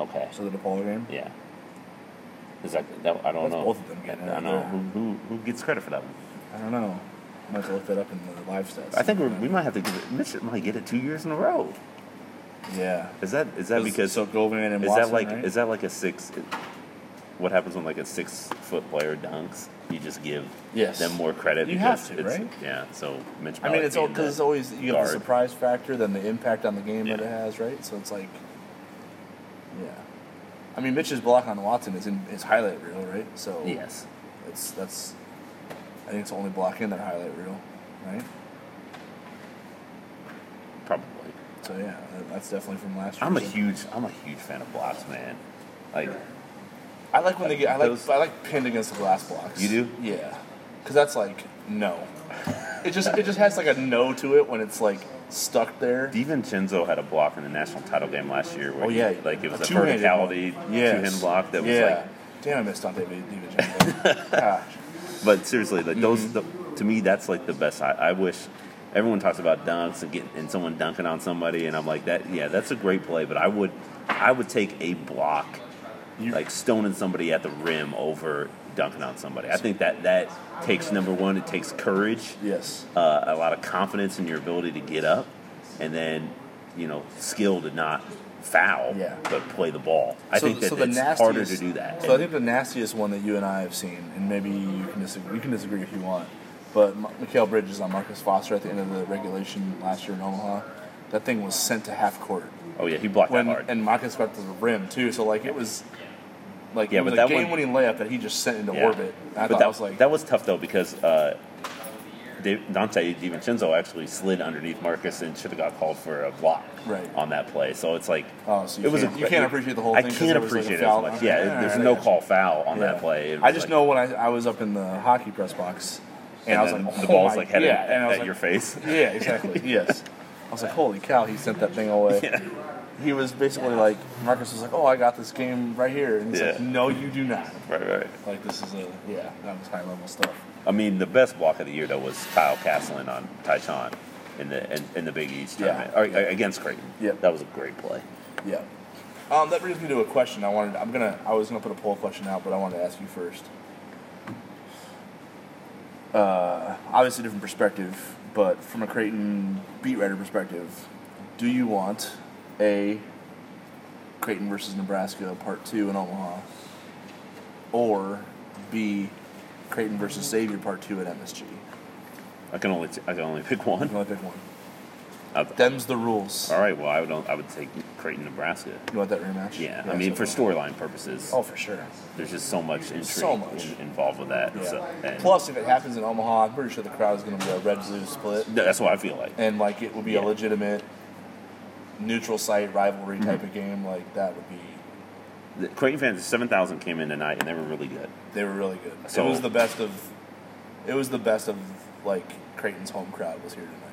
Okay. So the DePaul game. Yeah. Is that, that I don't That's know. both of them getting I it, don't know yeah. who, who who gets credit for that one. I don't know. Might have to look that up in the live stats. I think we're, we might have to give it. Mitch might get it two years in a row. Yeah. Is that is that because so Govan and is Watson, that like right? is that like a six? What happens when like a six foot player dunks? You just give Yes. them more credit. You have to, it's, right? Yeah. So Mitch. I mean, it's all because it's always you have the surprise factor, then the impact on the game that it has, right? So it's like, yeah. I mean, Mitch's block on Watson is in his highlight reel, right? So Yes. it's that's. I think it's the only block in that highlight reel, right? Probably. So yeah, that's definitely from last year. I'm a So- huge I'm a huge fan of blocks, man. Like I like when they get. I like. Those- I like pinned against the glass blocks. You do? Yeah, because that's like no. It just it just has like a no to it when it's like stuck there. DiVincenzo had a block in the national title game last year where Oh he- yeah, like it was a, two-handed verticality. Yes. two-hand block that was yeah. like Damn, I missed Donte DiVincenzo. Gosh. <laughs> But seriously, like those, Mm-hmm. the, to me, that's like the best. I, I wish everyone talks about dunks and getting and someone dunking on somebody, and I'm like that. Yeah, that's a great play, but I would, I would take a block, You- like stoning somebody at the rim over dunking on somebody. I think that that takes number one. It takes courage, Yes. uh, a lot of confidence in your ability to get up, and then you know skill to not foul, Yeah. but play the ball. I So- think that so it's harder to do that. So I think the nastiest one that you and I have seen, and maybe you can disagree, you can disagree if you want, but Mikal Bridges on Marcus Foster at the end of the regulation last year in Omaha, that thing was sent to half court. oh yeah, he blocked When that hard. and Marcus got to the rim too, so like it was like Yeah, but that one- game-winning layup that he just sent into Yeah. orbit. I but that was like, that was tough though because uh, Dave, Donte DiVincenzo actually slid underneath Marcus and should have got called for a block Right. on that play. So it's like Oh, so it was a, you can't appreciate the whole I thing can't was, like, appreciate it as much. Yeah, there's no call foul on Yeah. that play. I just like- know when I, I was up in the hockey press box, and, and I was like, the oh ball's like headed yeah, at like, your face. Yeah, exactly. yes. I was like, holy cow, he sent that thing away. <laughs> Yeah. He was basically like, Marcus was like, oh, I got this game right here. And he's like, no, you do not. Right, right. Like, this is a, yeah, that was high level stuff. I mean, the best block of the year though was Kyle Castlin on Ty-Shon in the in, in the Big East Yeah. tournament or, against Creighton. Yeah, that was a great play. Yeah. Um, that brings me to a question. I wanted. I'm gonna. I was gonna put a poll question out, but I wanted to ask you first. Uh, obviously, different perspective, but from a Creighton beat writer perspective, do you want a Creighton versus Nebraska part two in Omaha, or B Creighton versus Xavier part two at MSG? I can only t- I can only pick You one. can only pick one. I- Them's the rules. all right, well, I would I would take Creighton, Nebraska. You want that rematch? Yeah, I mean, so for storyline purposes, Oh, for sure. there's just so much intrigue So much. in- involved with that. Yeah. So, Plus, if it happens in Omaha, I'm pretty sure the crowd is going to be a red blue split, th- that's what I feel like. and like it would be Yeah. A legitimate neutral site rivalry mm-hmm. type of game. Like that would be. The Creighton fans, seven thousand came in tonight, and they were really good. They were really good. So- it was the best of. It was the best of like Creighton's home crowd was here tonight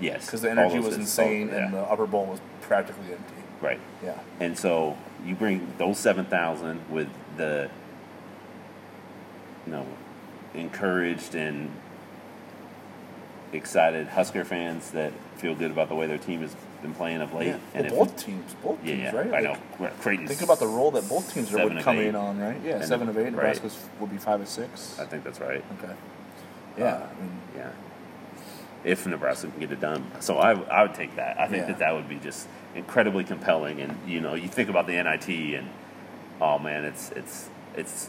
Yes, because the energy was insane oh, and the upper bowl was practically empty. right. Yeah. And so you bring those seven thousand with the, you know, encouraged and excited Husker fans that feel good about the way their team has been playing of late. Yeah. And Well, both teams, both yeah, teams, yeah, right? I Like, know. Right, Creighton's Think about the role that both teams are would come eight. in on, right? Yeah, And- seven of eight. right. Nebraska's will be five of six. I think that's right. Okay. Uh, yeah. I mean, Yeah. If Nebraska can get it done, so I, I would take that. I think Yeah. that that would be just incredibly compelling. And you know, you think about the NIT, and oh man, it's it's it's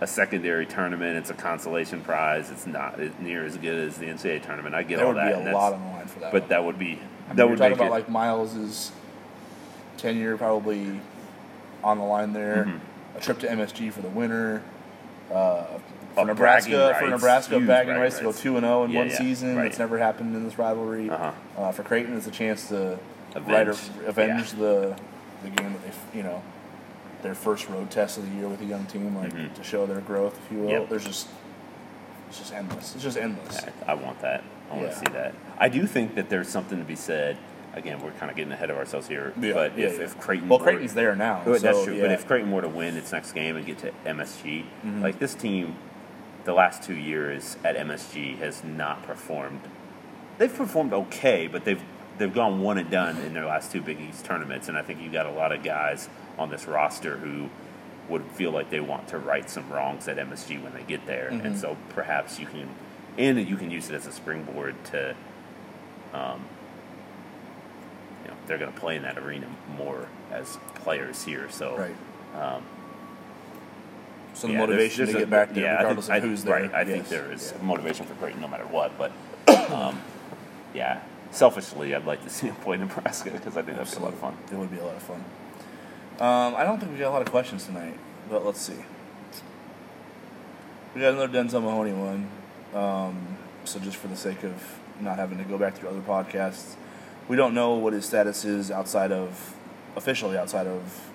a secondary tournament. It's a consolation prize. It's not near as good as the NCAA tournament. I get there all would that, be a lot on the line for that. but one. that would be I mean, that would talking about it. like Miles's tenure probably on the line there. Mm-hmm. A trip to MSG for the winner. Uh, for Oh, Nebraska, for Nebraska, huge bagging bragging rights to go two and zero in Yeah, one yeah, season. right. It's never happened in this rivalry. Uh-huh. Uh, for Creighton, it's a chance to Avenge. right, avenge Yeah. the the game that they you know their first road test of the year with a young team, like Mhm. to show their growth, if you will. Yep. There's just it's just endless. It's just endless. I, I want that. I want Yeah. to see that. I do think that there's something to be said. Again, we're kind of getting ahead of ourselves here. Yeah, but yeah, if, if Creighton, well, were- Creighton's there now. That's so, true. But if Creighton were to win its next game and get to MSG, Mhm. like this team, the last two years at MSG has not performed. They've performed okay, but they've they've gone one and done in their last two Big East tournaments, and I think you got a lot of guys on this roster who would feel like they want to right some wrongs at MSG when they get there, Mhm. and so perhaps you can, and you can use it as a springboard to. Um, you know, they're going to play in that arena more as players here. So, right. um, So the yeah, motivation there's to a- get back there, yeah, I regardless think, of I- who's there. Right, I think there is Yeah. motivation for Creighton no matter what. But <coughs> um, yeah, selfishly, I'd like to see him play Nebraska because I think that'd be a lot of fun. It would be a lot of fun. Um, I don't think we got a lot of questions tonight, but let's see. We got another Denzel Mahoney one. Um, so just for the sake of not having to go back through other podcasts, we don't know what his status is outside of officially outside of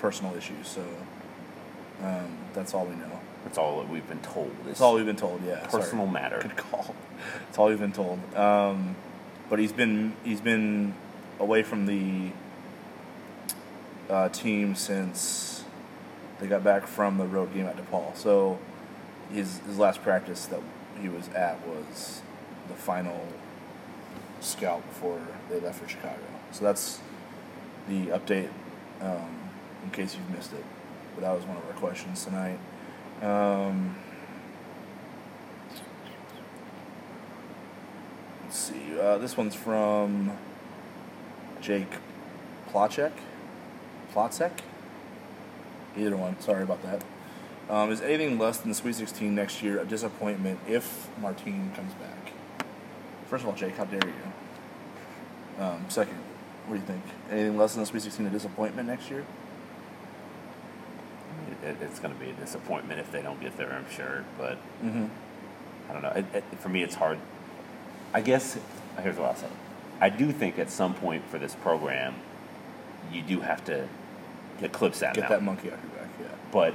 personal issues. So um, that's all we know. That's all that we've been told. That's all we've been told. Yeah, sorry. personal matter. Good call. That's all we've been told. Um, but he's been he's been away from the uh, team since they got back from the road game at DePaul. So his his last practice that he was at was the final scout before they left for Chicago. So that's the update um, in case you've missed it. But that was one of our questions tonight. Um, let's see. Uh, this one's from Jake Plachek. Plotzek? Either one. Sorry about that. Um, is anything less than the Sweet 16 next year a disappointment if Martine comes back? First of all, Jake, how dare you? Um, second, what do you think? Anything less than the Sweet 16 a disappointment next year? It, it's going to be a disappointment if they don't get there, I'm sure. But Mm-hmm. I don't know. It, it, for me, it's hard. I guess here's what I'll say. I do think at some point for this program, you do have to get clips that Get now. that monkey off your back, yeah. But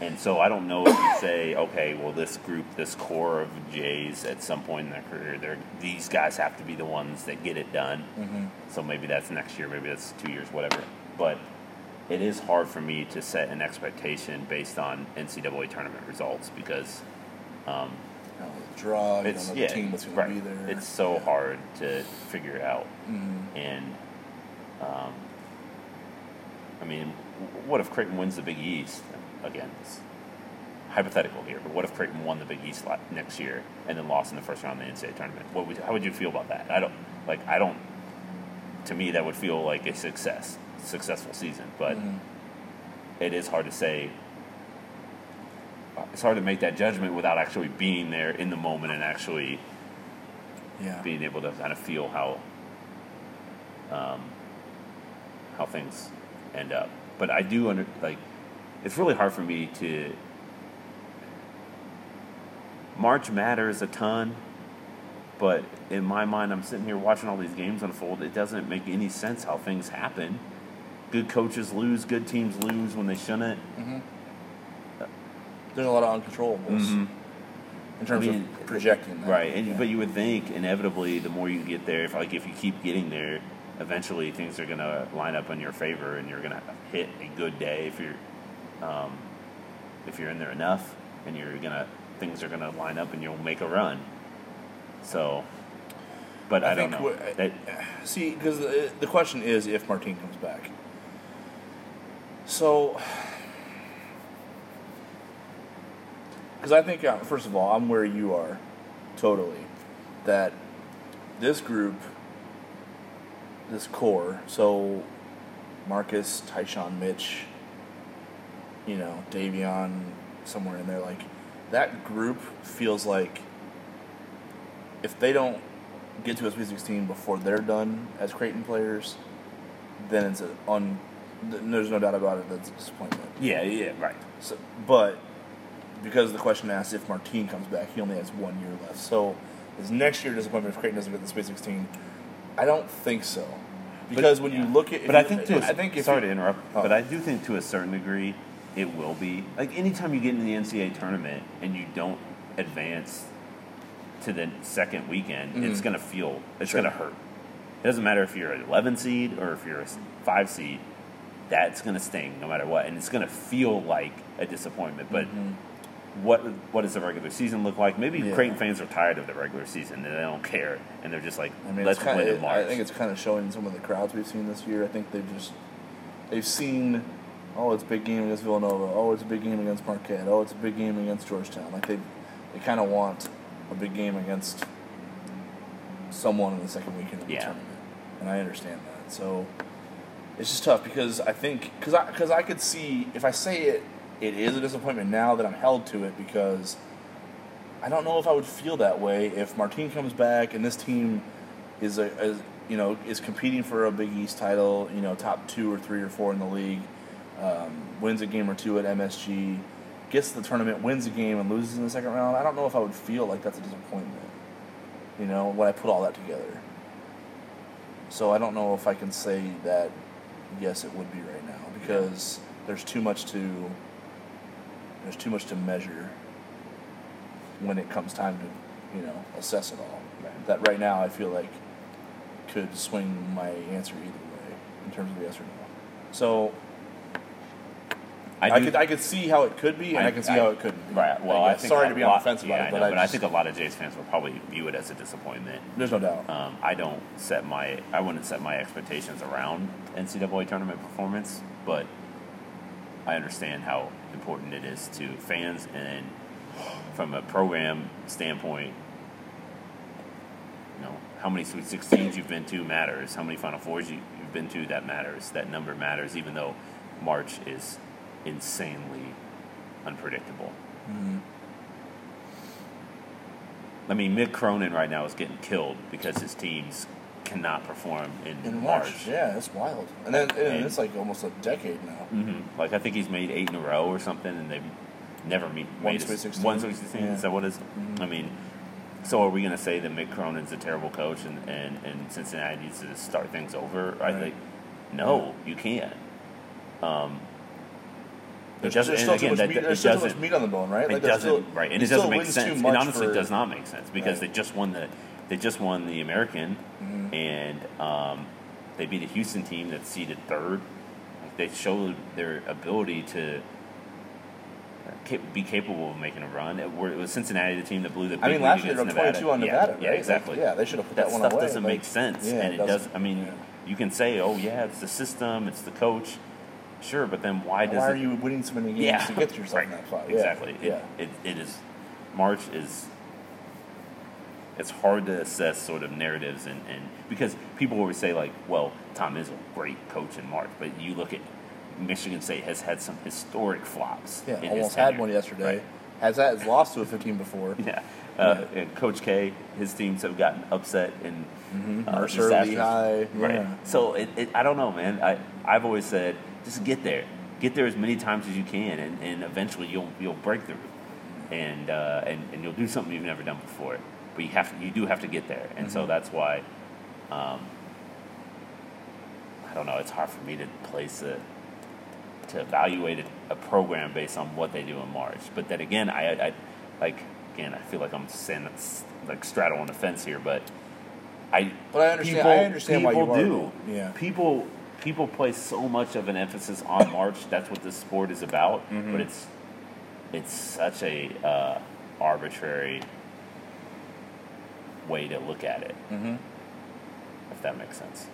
and so I don't know if you say, okay, well, this group, this core of Jays, at some point in their career, they're these guys have to be the ones that get it done. Mm-hmm. So maybe that's next year, maybe that's two years, whatever. But it is hard for me to set an expectation based on NCAA tournament results because um, You know, draw, you it's yeah, the team that's going right. to be there. It's so Yeah. hard to figure out, Mhm. and um, I mean, what if Creighton wins the Big East again? It's hypothetical here, but what if Creighton won the Big East next year and then lost in the first round of the NCAA tournament? What would how would you feel about that? I don't like. I don't. To me, that would feel like a success, successful season, but Mhm. it is hard to say. It's hard to make that judgment without actually being there in the moment and actually Yeah. being able to kind of feel how um, how things end up. But I do under like it's really hard for me to March matters a ton, but in my mind I'm sitting here watching all these games unfold. It doesn't make any sense how things happen. Good coaches lose, good teams lose when they shouldn't. Mm-hmm. There's a lot of uncontrollables Mhm. in terms I mean, of projecting. That. Right, and Yeah. but you would think inevitably the more you get there, if like if you keep getting there, eventually things are gonna line up in your favor, and you're gonna hit a good day if you're um, if you're in there enough, and you're gonna things are gonna line up, and you'll make a run. So, but I, don't think know. That- See, because the, the question is if Martine comes back. So, because I think, uh, first of all, I'm where you are, totally. That this group, this core, so Marcus, Ty-Shon, Mitch, you know, Davion, somewhere in there, like that group feels like if they don't get to a Sweet 16 before they're done as Creighton players, then it's a un. There's no doubt about it. That's a disappointment. yeah, yeah, right. So, but because the question asks if Martine comes back, he only has one year left. So is next year disappointment if Creighton doesn't get the Sweet 16? I don't think so. Because when you look at, but I you- think to I think sorry you- to interrupt, Oh. but I do think to a certain degree it will be like anytime you get in the NCAA tournament and you don't advance to the second weekend, it's Mhm. going to feel it's Sure. going to hurt. It doesn't matter if you're an 11 seed or if you're a five seed. That's going to sting no matter what, and it's going to feel like a disappointment. But Mhm. What what does the regular season look like? Maybe Yeah. Creighton fans are tired of the regular season and they don't care, and they're just like, I mean, let's it's kind win in March. I think it's kind of showing some of the crowds we've seen this year. I think they've just they've seen, oh, it's a big game against Villanova. Oh, it's a big game against Marquette. Oh, it's a big game against Georgetown. Like they they kind of want a big game against someone in the second weekend of the Yeah. tournament, and I understand that. So it's just tough because I think because I because I could see if I say it, it is a disappointment now that I'm held to it because I don't know if I would feel that way if Martine comes back and this team is a, is, you know is competing for a Big East title, you know, top two or three or four in the league, um, wins a game or two at MSG, gets to the tournament, wins a game and loses in the second round. I don't know if I would feel like that's a disappointment. You know, when I put all that together. So I don't know if I can say that yes it would be right now because there's too much to there's too much to measure when it comes time to, you know, assess it all. Right. That right now I feel like could swing my answer either way in terms of yes or no. So I, do- could I could see how it could be and I, can see how it couldn't be. Right. Well, I think sorry to be on lot- the fence about yeah, it, I but know, I, but I think a lot of Jays fans will probably view it as a disappointment. there's no doubt. Um, I don't set my I wouldn't set my expectations around NCAA tournament performance, but I understand how important it is to fans, and from a program standpoint, you know, how many Sweet 16s you've been to matters. How many Final Fours you, you've been to that matters. That number matters, even though March is insanely unpredictable. Mm-hmm. I mean, Mick Cronin right now is getting killed because his teams cannot perform in, In March. March, yeah, it's wild. And then and And- it's like almost a decade now. hmm Like I think he's made eight in a row or something, and they've never meet, One made a- Sweet 16? One Sweet 16. Yeah. Is that what is? I mean, so are we going to say that Mick Cronin's a terrible coach and, and, and Cincinnati needs to start things over? I think no, you can't. Um, it There's, doesn't. there's still too again, much that, meat, it still too much doesn't. meat on the bone, right? It Like, doesn't still- right, and it doesn't make sense. It honestly for- does not make sense because Right. they just won the they just won the American, Mm-hmm. and um, they beat a Houston team that's seeded third. They showed their ability to uh, be capable of making a run. It, it was Cincinnati, the team that blew the. Big I mean, last year they were 22 on Yeah, Nevada, Yeah, right? exactly. Like, yeah, they should have put that that, one stuff away. doesn't Like, make sense, yeah, and it, does. doesn't. I mean, Yeah. you can say, "Oh yeah, it's the system, it's the coach." Sure, but then why does Why it? are you winning so many games yeah, to get yourself <laughs> right. in that spot? Yeah. Exactly. Yeah. It, it, it is. March is. It's hard to assess sort of narratives and, and because people always say like, well, Tom is a great coach in March, but you look at Michigan State has had some historic flops. Yeah, almost had one yesterday. Right. Has that has lost to a 15 before? <laughs> Yeah. Uh, and Coach K, his teams have gotten upset in uh, Mercer. Lehigh, Right. yeah. So it, it, I don't know, man. I I've always said just get there, get there as many times as you can, and, and eventually you'll you'll break through, and uh, and and you'll do something you've never done before. But you have to, you do have to get there, and Mm-hmm. so that's why. Um, I don't know. It's hard for me to place it to evaluate a, a program based on what they do in March. But then again, I, I like again, I feel like I'm saying like straddling the fence here, but I. But I understand- People, I understand why you people are, do. yeah. People people place so much of an emphasis on March. That's what this sport is about. Mm-hmm. But it's it's such a uh, arbitrary way to look at it. Mm-hmm. If that makes sense.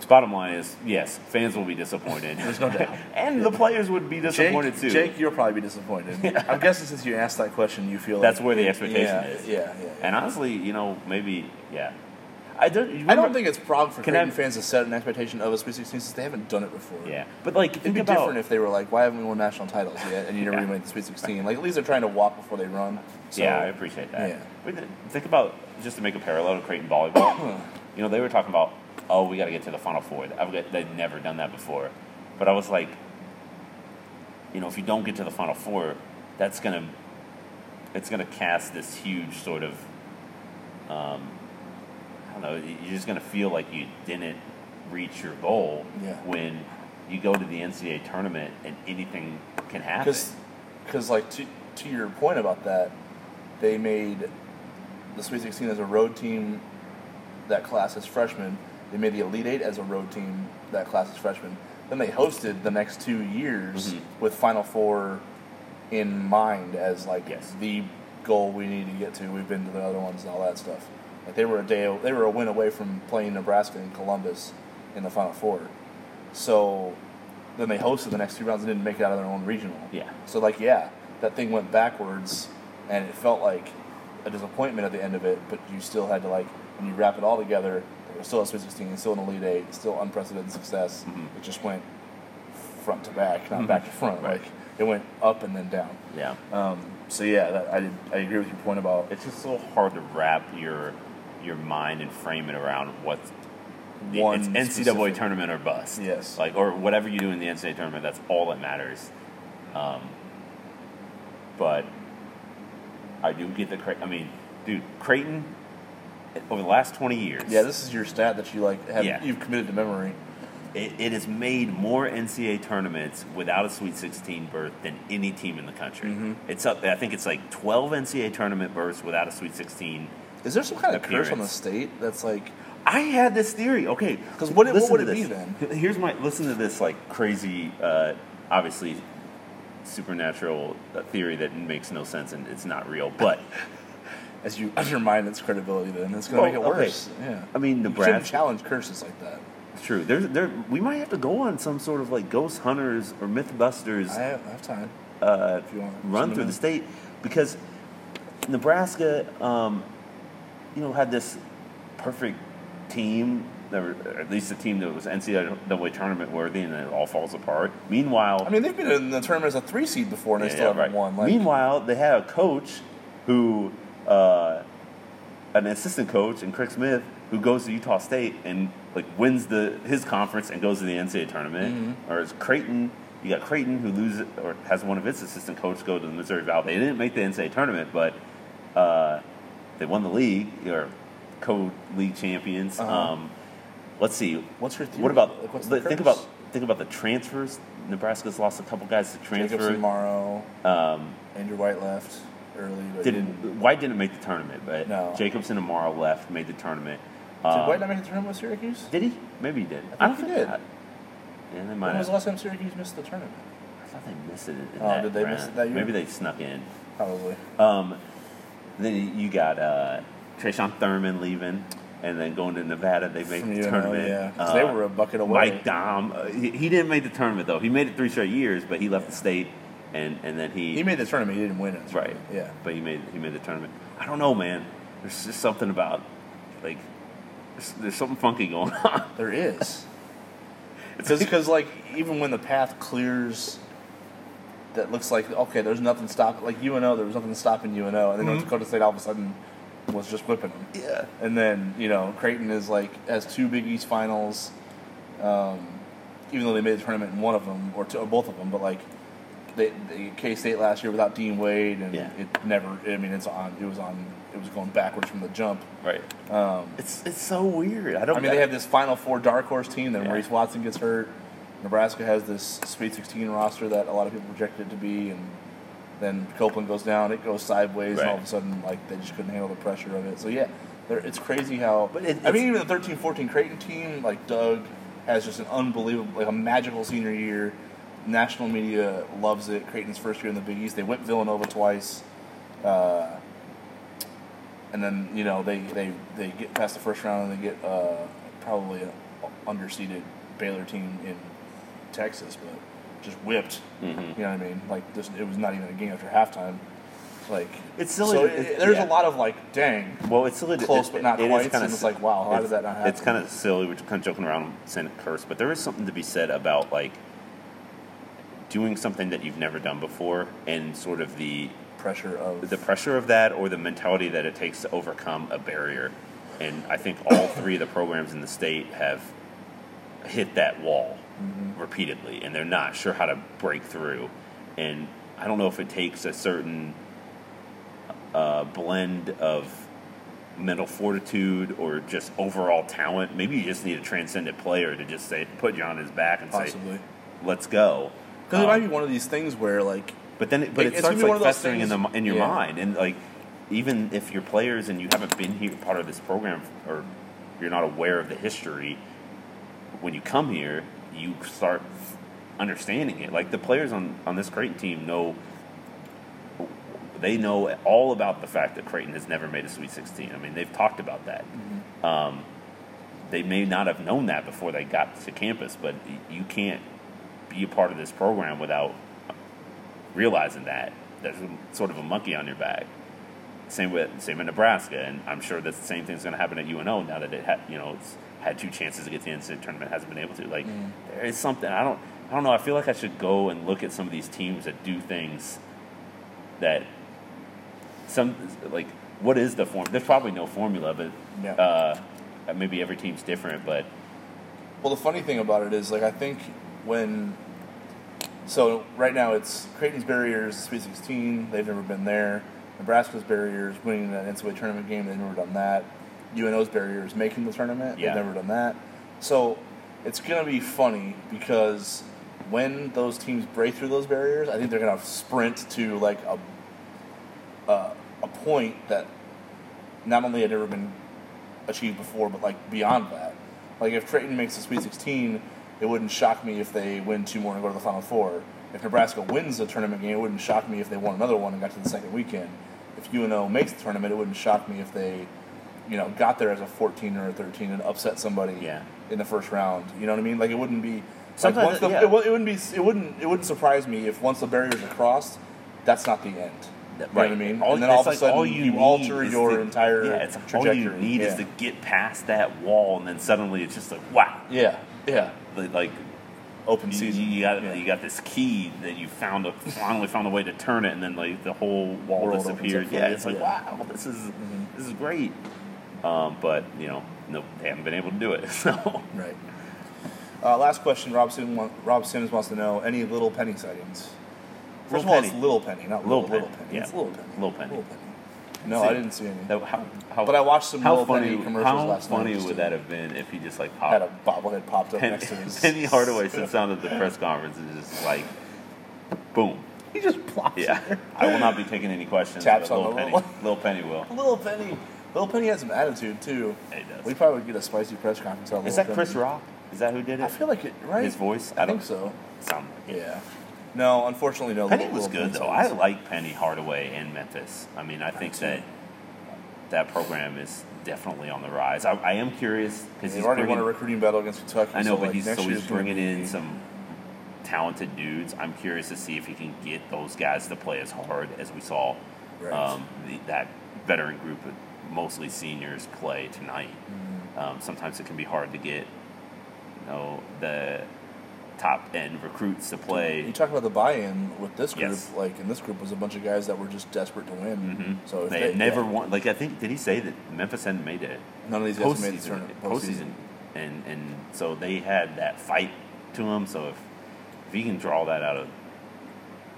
So bottom line is, yes, fans will be disappointed. There's no doubt. <laughs> and the players would be disappointed Jake, too. Jake, you'll probably be disappointed. <laughs> I'm guessing since you asked that question, you feel That's like, where the expectation yeah, is. Yeah, yeah. yeah. And honestly, you know, maybe, yeah. I don't. you I don't think it's a problem for Creighton I- fans to set an expectation of a Sweet 16 since they haven't done it before. Yeah, but like, It'd think be about different if they were like, "Why haven't we won national titles yet?" And you never Yeah. even made the Sweet 16. Like at least they're trying to walk before they run. So, yeah, I appreciate that. yeah. But think about just to make a parallel to Creighton volleyball. <coughs> you know, they were talking about, oh, we got to get to the Final Four. I've got, they'd never done that before, but I was like, you know, if you don't get to the Final Four, that's gonna, it's gonna cast this huge sort of, um, I don't know, you're just gonna feel like you didn't reach your goal Yeah. when you go to the NCAA tournament and anything can happen. Because, like to to your point about that, they made the Sweet 16 as a road team. That class as freshmen. They made the Elite Eight as a road team. That class as freshmen. Then they hosted the next two years Mhm. with Final Four in mind as like Yes. the goal we need to get to. We've been to the other ones and all that stuff. Like they were a day, they were a win away from playing Nebraska and Columbus in the Final Four. So then they hosted the next two rounds and didn't make it out of their own regional. Yeah. So like yeah, that thing went backwards, and it felt like a disappointment at the end of it. But you still had to like when you wrap it all together, it was still a Sweet 16, still an Elite Eight, still unprecedented success. Mhm. It just went front to back, not Mhm. back to front. Right. Like it went up and then down. yeah. Um, so yeah, that, I I agree with your point about it's just so hard to wrap your your mind and frame it around what's the, One it's NCAA specific- tournament or bust. Yes. Like or whatever you do in the NCAA tournament, that's all that matters. Um, but I do get the I mean, dude, Creighton over the last twenty years, yeah. This is your stat that you like have Yeah. you've committed to memory. It, it has made more NCAA tournaments without a Sweet 16 berth than any team in the country. Mhm. It's up. I think it's like 12 NCAA tournament berths without a Sweet 16. Is there some kind of curse on the state that's like I had this theory. Okay, 'Cause what- what would it be then? Here's my listen to this like crazy, uh, obviously supernatural uh, theory that makes no sense and it's not real. But <laughs> as you undermine its credibility? Then it's going to Well, make it okay. worse. Yeah. I mean, You shouldn't challenge curses like that. True. There's there we might have to go on some sort of like ghost hunters or mythbusters I have, I have time. uh, If you want run through the state because Nebraska, um, you know, had this perfect team, that were, or at least a team that was NCAA tournament worthy, and it all falls apart. Meanwhile, I mean, they've been in the tournament as a three seed before, and they yeah, still haven't right. won. Like, Meanwhile, they had a coach who, uh, an assistant coach, and Craig Smith, who goes to Utah State and like wins the his conference and goes to the NCAA tournament. Mm-hmm. Or it's Creighton. You got Creighton who loses or has one of its assistant coaches go to the Missouri Valley. They didn't make the NCAA tournament, but uh, they won the league or co-league champions. Uh-huh. Um, let's see. What's your theory? What about Like, the think about think about the transfers. Nebraska's lost a couple guys to transfer. Jacobson Morrow, Um, Andrew White left early, didn't didn't. White didn't make the tournament, but No. Jacobson and Morrow left, made the tournament. Did Um, White not make the tournament with Syracuse? did he? Maybe he did. I I, don't think think he did. that- Yeah, they might When was the last time Syracuse missed the tournament? I thought they missed it. Oh, did they round. miss it that year? Maybe they snuck in. Probably. Um, then you got uh, Tre'Shawn Thurman leaving, and then going to Nevada. They made the tournament. yeah. Uh, they were a bucket away. Mike Daum. Uh, he, he didn't make the tournament though. He made it three straight years, but he left the state, and and then he He made the tournament. He didn't win it. Right. Yeah. But he made he made the tournament. I don't know, man. There's just something about like there's, something funky going <laughs> on. There is. <laughs> It's Because, like, even when the path clears, that looks like okay, there's nothing stopping. Like UNO, there was nothing stopping UNO, and then North Dakota State all of a sudden was just whipping them. yeah. And then you know Creighton is like has two Big East finals, um, even though they made the tournament in one of them or, two, or both of them. But like they, they K State last year without Dean Wade, and Yeah. it never. I mean, it's on. It was on. It was going backwards from the jump. Right. Um, It's it's so weird. I don't. I mean, they have this Final Four dark horse team. Then Yeah. Maurice Watson gets hurt. Nebraska has this Sweet 16 roster that a lot of people projected it to be, and then Copeland goes down, it goes sideways, and all of a sudden, like they just couldn't handle the pressure of it. So yeah, it's crazy how. But it- I mean, even the 13-14 Creighton team, like Doug, has just an unbelievable, like a magical senior year. National media loves it. Creighton's first year in the Big East, they went Villanova twice. Uh, and then you know they, they, they get past the first round and they get uh, probably an underseeded Baylor team in Texas, but just whipped. Mhm. You know what I mean? Like just it was not even a game after halftime. Like It's silly So it- it- there's yeah. a lot of like, dang, Well, it's silly. to- Close, it- but not it is quite, kinda and it's like, wow, how did that not happen? It's kind of silly. We're kind of joking around saying a curse, but there is something to be said about like doing something that you've never done before, and sort of the pressure of the pressure of that or the mentality that it takes to overcome a barrier. And I think all three of the programs in the state have hit that wall repeatedly, and they're not sure how to break through. And I don't know if it takes a certain uh, blend of mental fortitude or just overall talent. Maybe you just need a transcendent player to just say, put you on his back and possibly. say, "Let's go." Because it Um, might be one of these things where like but then, it, but It- it starts like festering in the in your yeah. mind, and like even if you're players and you haven't been here part of this program or you're not aware of the history, when you come here, you start understanding it. Like the players on on this Creighton team know. They know all about the fact that Creighton has never made a Sweet 16. I mean, they've talked about that. Mm-hmm. Um, they may not have known that before they got to campus, but you can't be a part of this program without realizing that there's sort of a monkey on your back. Same with same in Nebraska, and I'm sure that the same thing's going to happen at UNO now that it had you know it's had two chances to get to the NCAA tournament, hasn't been able to. Like there is something I don't I don't know. I feel like I should go and look at some of these teams that do things that some like what is the form? There's probably no formula, but Yeah. uh, maybe every team's different. But Well, the funny thing about it is, like, I think when. So, right now it's Creighton's barriers, Sweet 16, they've never been there. Nebraska's barriers, winning an NCAA tournament game, they've never done that. UNO's barriers, making the tournament, Yeah. they've never done that. So, it's going to be funny because when those teams break through those barriers, I think they're going to sprint to, like, a, a, a point that not only had never been achieved before, but like beyond that. Like if Creighton makes the Sweet 16, it wouldn't shock me if they win two more and go to the Final Four. If Nebraska wins the tournament game, it wouldn't shock me if they won another one and got to the second weekend. If UNO makes the tournament, it wouldn't shock me if they, you know, got there as a 14 or a 13 and upset somebody Yeah. in the first round. You know what I mean? Like it wouldn't be. Like Sometimes once the, it- yeah. it, it wouldn't be. It wouldn't. It wouldn't surprise me if once the barriers are crossed, that's not the end. You know what I mean? All, and then all of a sudden all you, you, alter your to- entire yeah. It's trajectory. all you need yeah. is to get past that wall, and then suddenly it's just like wow, yeah, yeah. Like, like Open you, season. you got Yeah. you got this key that you found a finally found a way to turn it, and then like the whole wall World disappeared. Yeah, it's like yeah. Mm-hmm. wow, this is this is great. Um, but you know, no, they haven't been able to do it. <laughs> So Right. Uh, last question. Rob Simmons, Rob Simmons wants to know any Little Penny sightings. First Little of all, Penny. it's Little Penny, not Little Little, little Penny, Penny. yeah. It's Little Penny. Little Penny. Little Penny. No, See, I didn't see any. that, how, how, But I watched some how funny, Penny commercials How last night How funny would that have been if he just like popped, Had a bobblehead popped up Penny, next to his. <laughs> Penny Hardaway <laughs> sits down at the press conference and just like, boom. He just plops Yeah. I will not be taking any questions. Taps on Little Penny. <laughs> little- Penny will. Little Penny. Little Penny has some attitude too. He does. We probably would get a spicy press conference Is that Chris Rock? Is that who did it? I feel like it, right? His voice? I, I think so. Sound- Yeah. No, unfortunately, no. Penny was good though. I like Penny Hardaway in Memphis. I mean, I think that that program is definitely on the rise. I, I am curious because he's already bringing, won a recruiting battle against Kentucky. I know, so, but like, he's so he's bringing be- in some talented dudes. I'm curious to see if he can get those guys to play as hard as we saw Right. um, the, that veteran group of mostly seniors play tonight. Mm-hmm. Um, sometimes it can be hard to get you know the top end recruits to play. You talk about the buy-in with this group. Yes. Like in this group was a bunch of guys that were just desperate to win. Mhm. So if they, they, never yeah, won. Like I think, did he say that Memphis hadn't made it none of these guys made the postseason? tournament. Postseason, and and so they had that fight to them. So if if he can draw that out of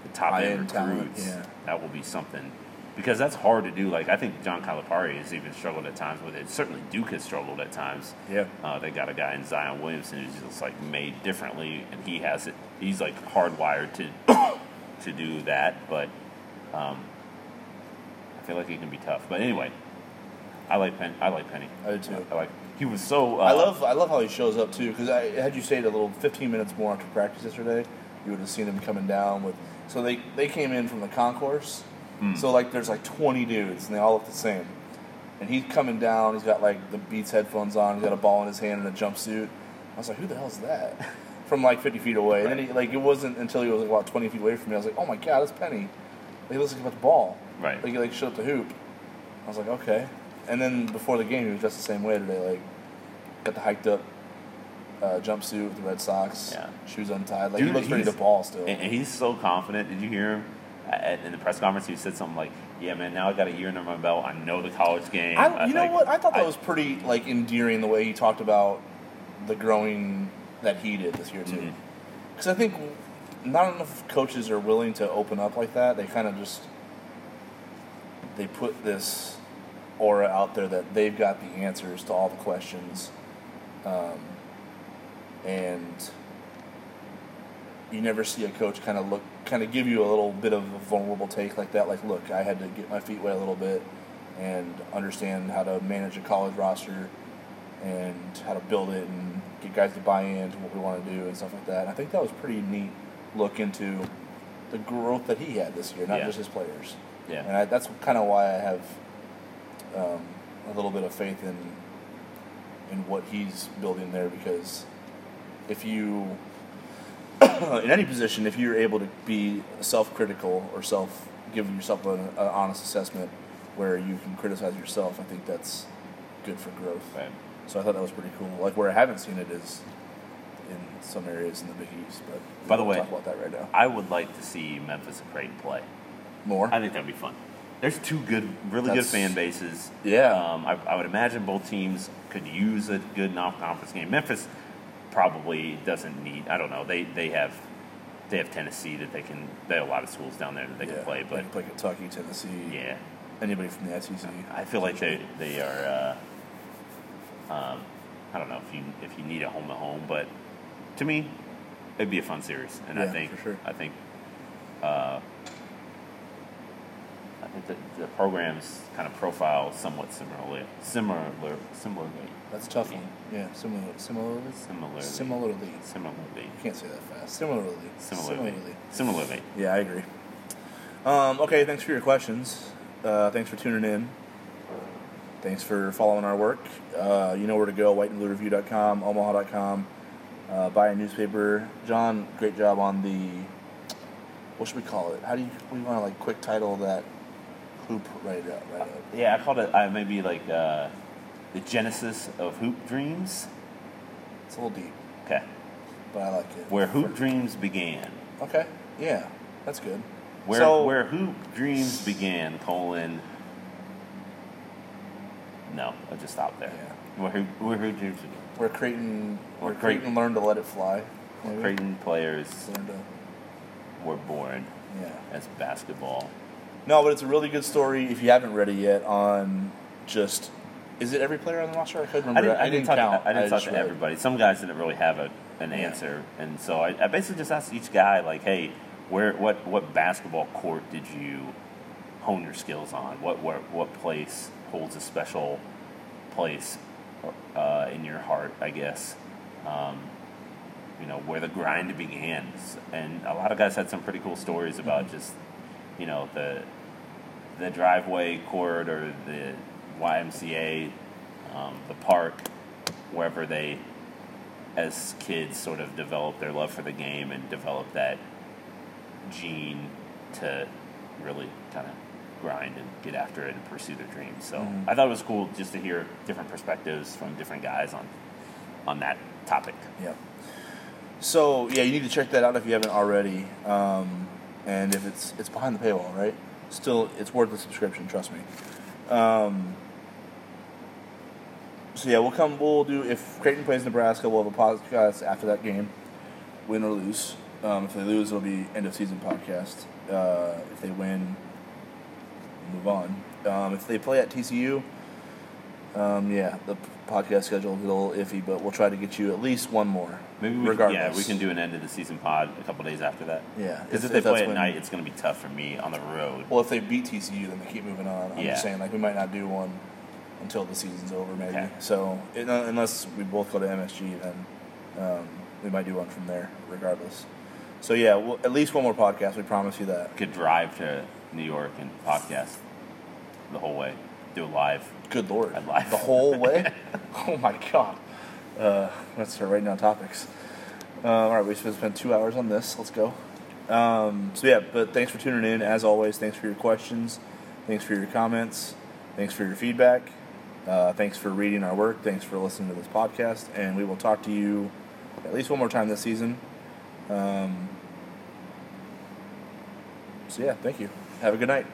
the top end High-end talent, recruits, yeah. that will be something. Because that's hard to do. Like I think John Calipari has even struggled at times with it. Certainly Duke has struggled at times. Yeah. Uh, they got a guy in Zion Williamson who's just like made differently, and he has it. He's like hardwired to <coughs> to do that, but um, I feel like he can be tough. But anyway, I like Penny. I like Penny. I do too. I like. He was so. Uh, I love I love how he shows up too. Because I had you stayed a little 15 minutes more after practice yesterday, you would have seen him coming down with. So they they came in from the concourse. Hmm. So like there's like 20 dudes and they all look the same. And he's coming down. He's got like the Beats headphones on. He's got a ball in his hand and a jumpsuit. I was like, who the hell is that? <laughs> From like 50 feet away. And then he like it wasn't until he was like about 20 feet away from me. I was like, oh my god, that's Penny. He looks like he's about the ball. Right. Like he like showed up the hoop. I was like, okay. And then before the game, he was dressed the same way today. Like got the hiked up uh, jumpsuit with the Red Sox, Yeah. shoes untied. Like Dude, he looks ready to ball still. And, he's so confident. Did you hear him in the press conference? He said something like, "Yeah, man, now I got a year under my belt. I know the college game." I, you know like, what? I thought that was pretty like endearing the way he talked about the growing that he did this year too. Because I think not enough coaches are willing to open up like that. They kind of just they put this aura out there that they've got the answers to all the questions, um, and you never see a coach kind of look kind of give you a little bit of a vulnerable take like that. Like, look, I had to get my feet wet a little bit and understand how to manage a college roster and how to build it and get guys to buy into what we want to do and stuff like that. I think that was pretty neat look into the growth that he had this year, not Yeah. just his players. Yeah. And I, that's kind of why I have um, a little bit of faith in in what he's building there because if you <coughs> in any position, if you're able to be self-critical or self give yourself an, an honest assessment where you can criticize yourself, I think that's good for growth. Right. So I thought that was pretty cool. Like where I haven't seen it is in some areas in the Big East, but By the way- talk about that right now. I would like to see Memphis and Creighton play. More. I think that'd be fun. There's two good, really That's- good fan bases. Yeah. Um, I, I would imagine both teams could use a good non-conference game. Memphis probably doesn't need. I don't know. They they have they have Tennessee that they can. They have a lot of schools down there that they yeah, can play. they But can play Kentucky, Tennessee, yeah, anybody from the SEC. I feel like they they are. Uh, um, I don't know if you if you need a home to home, but to me, it'd be a fun series, and I think sure. I think uh, I think the, the programs kind of profile somewhat similarly, similar, similarly, That's a tough one. Yeah, similar, similarly. similarly, Similarly. similarly, You can't say that fast. Similarly. similarly, similarly. Yeah, I agree. Um, okay, thanks for your questions. Uh, thanks for tuning in. Thanks for following our work. Uh, you know where to go: whiteandbluereview.com, omaha.com. Uh, buy a newspaper. Jon, great job on the. What should we call it? How do you we want to like quick title that hoop right up? Right up. Yeah, I called it uh, maybe like uh, the genesis of hoop dreams. It's a little deep, Okay, but I like it. where hoop dreams began. Okay, yeah, that's good. Where So- where hoop dreams began. Colon. No, I'll just stop there. Yeah. Where hoop where hoop dreams began. Where Creighton, where Where Creighton, Creighton- learned to let it fly. Maybe? Creighton players learned to, were born yeah. as basketball. No, but it's a really good story. If you haven't read it yet, on just is it every player on the roster? I couldn't I remember. didn't, I didn't talk, count. I didn't talk just to read. everybody. Some guys didn't really have a, an Yeah. answer, and so I, I basically just asked each guy, like, "Hey, where, what, what basketball court did you hone your skills on? What, what, what place holds a special place uh, in your heart? I guess, um, you know, where the grind began." And a lot of guys had some pretty cool stories about Mm-hmm. just, you know, the the driveway court or the YMCA, um, the park, wherever they, as kids, sort of develop their love for the game and develop that gene to really kind of grind and get after it and pursue their dreams. So Mhm. I thought it was cool just to hear different perspectives from different guys on on that topic. Yeah. So yeah, you need to check that out if you haven't already. Um, and if it's it's behind the paywall, right? Still, it's worth the subscription. Trust me. Um, so yeah, we'll come. We'll do if Creighton plays Nebraska, we'll have a podcast after that game, win or lose. Um, if they lose, it'll be end of season podcast. Uh, if they win, move on. Um, if they play at TCU, um, yeah, the podcast schedule is a little iffy, but we'll try to get you at least one more. Maybe we regardless. yeah we can do an end of the season pod a couple days after that. Yeah, Because if- if, they play at when- night, it's going to be tough for me on the road. Well, if they beat TCU, then they keep moving on. I'm Yeah. just saying, like we might not do one until the season's over, maybe. Okay. So it, unless we both go to MSG, then um, we might do one from there, regardless. So yeah, we'll, at least one more podcast. We promise you that. Could drive to New York and podcast the whole way. Do a live. Good lord, I'd lie. <laughs> the whole way. <laughs> oh my god. Uh, let's start writing down topics. Uh, all right, we spent spent two hours on this. Let's go. Um, so yeah, but thanks for tuning in. As always, thanks for your questions. Thanks for your comments. Thanks for your feedback. Uh, thanks for reading our work. Thanks for listening to this podcast. And we will talk to you at least one more time this season. Um, so yeah, thank you. Have a good night.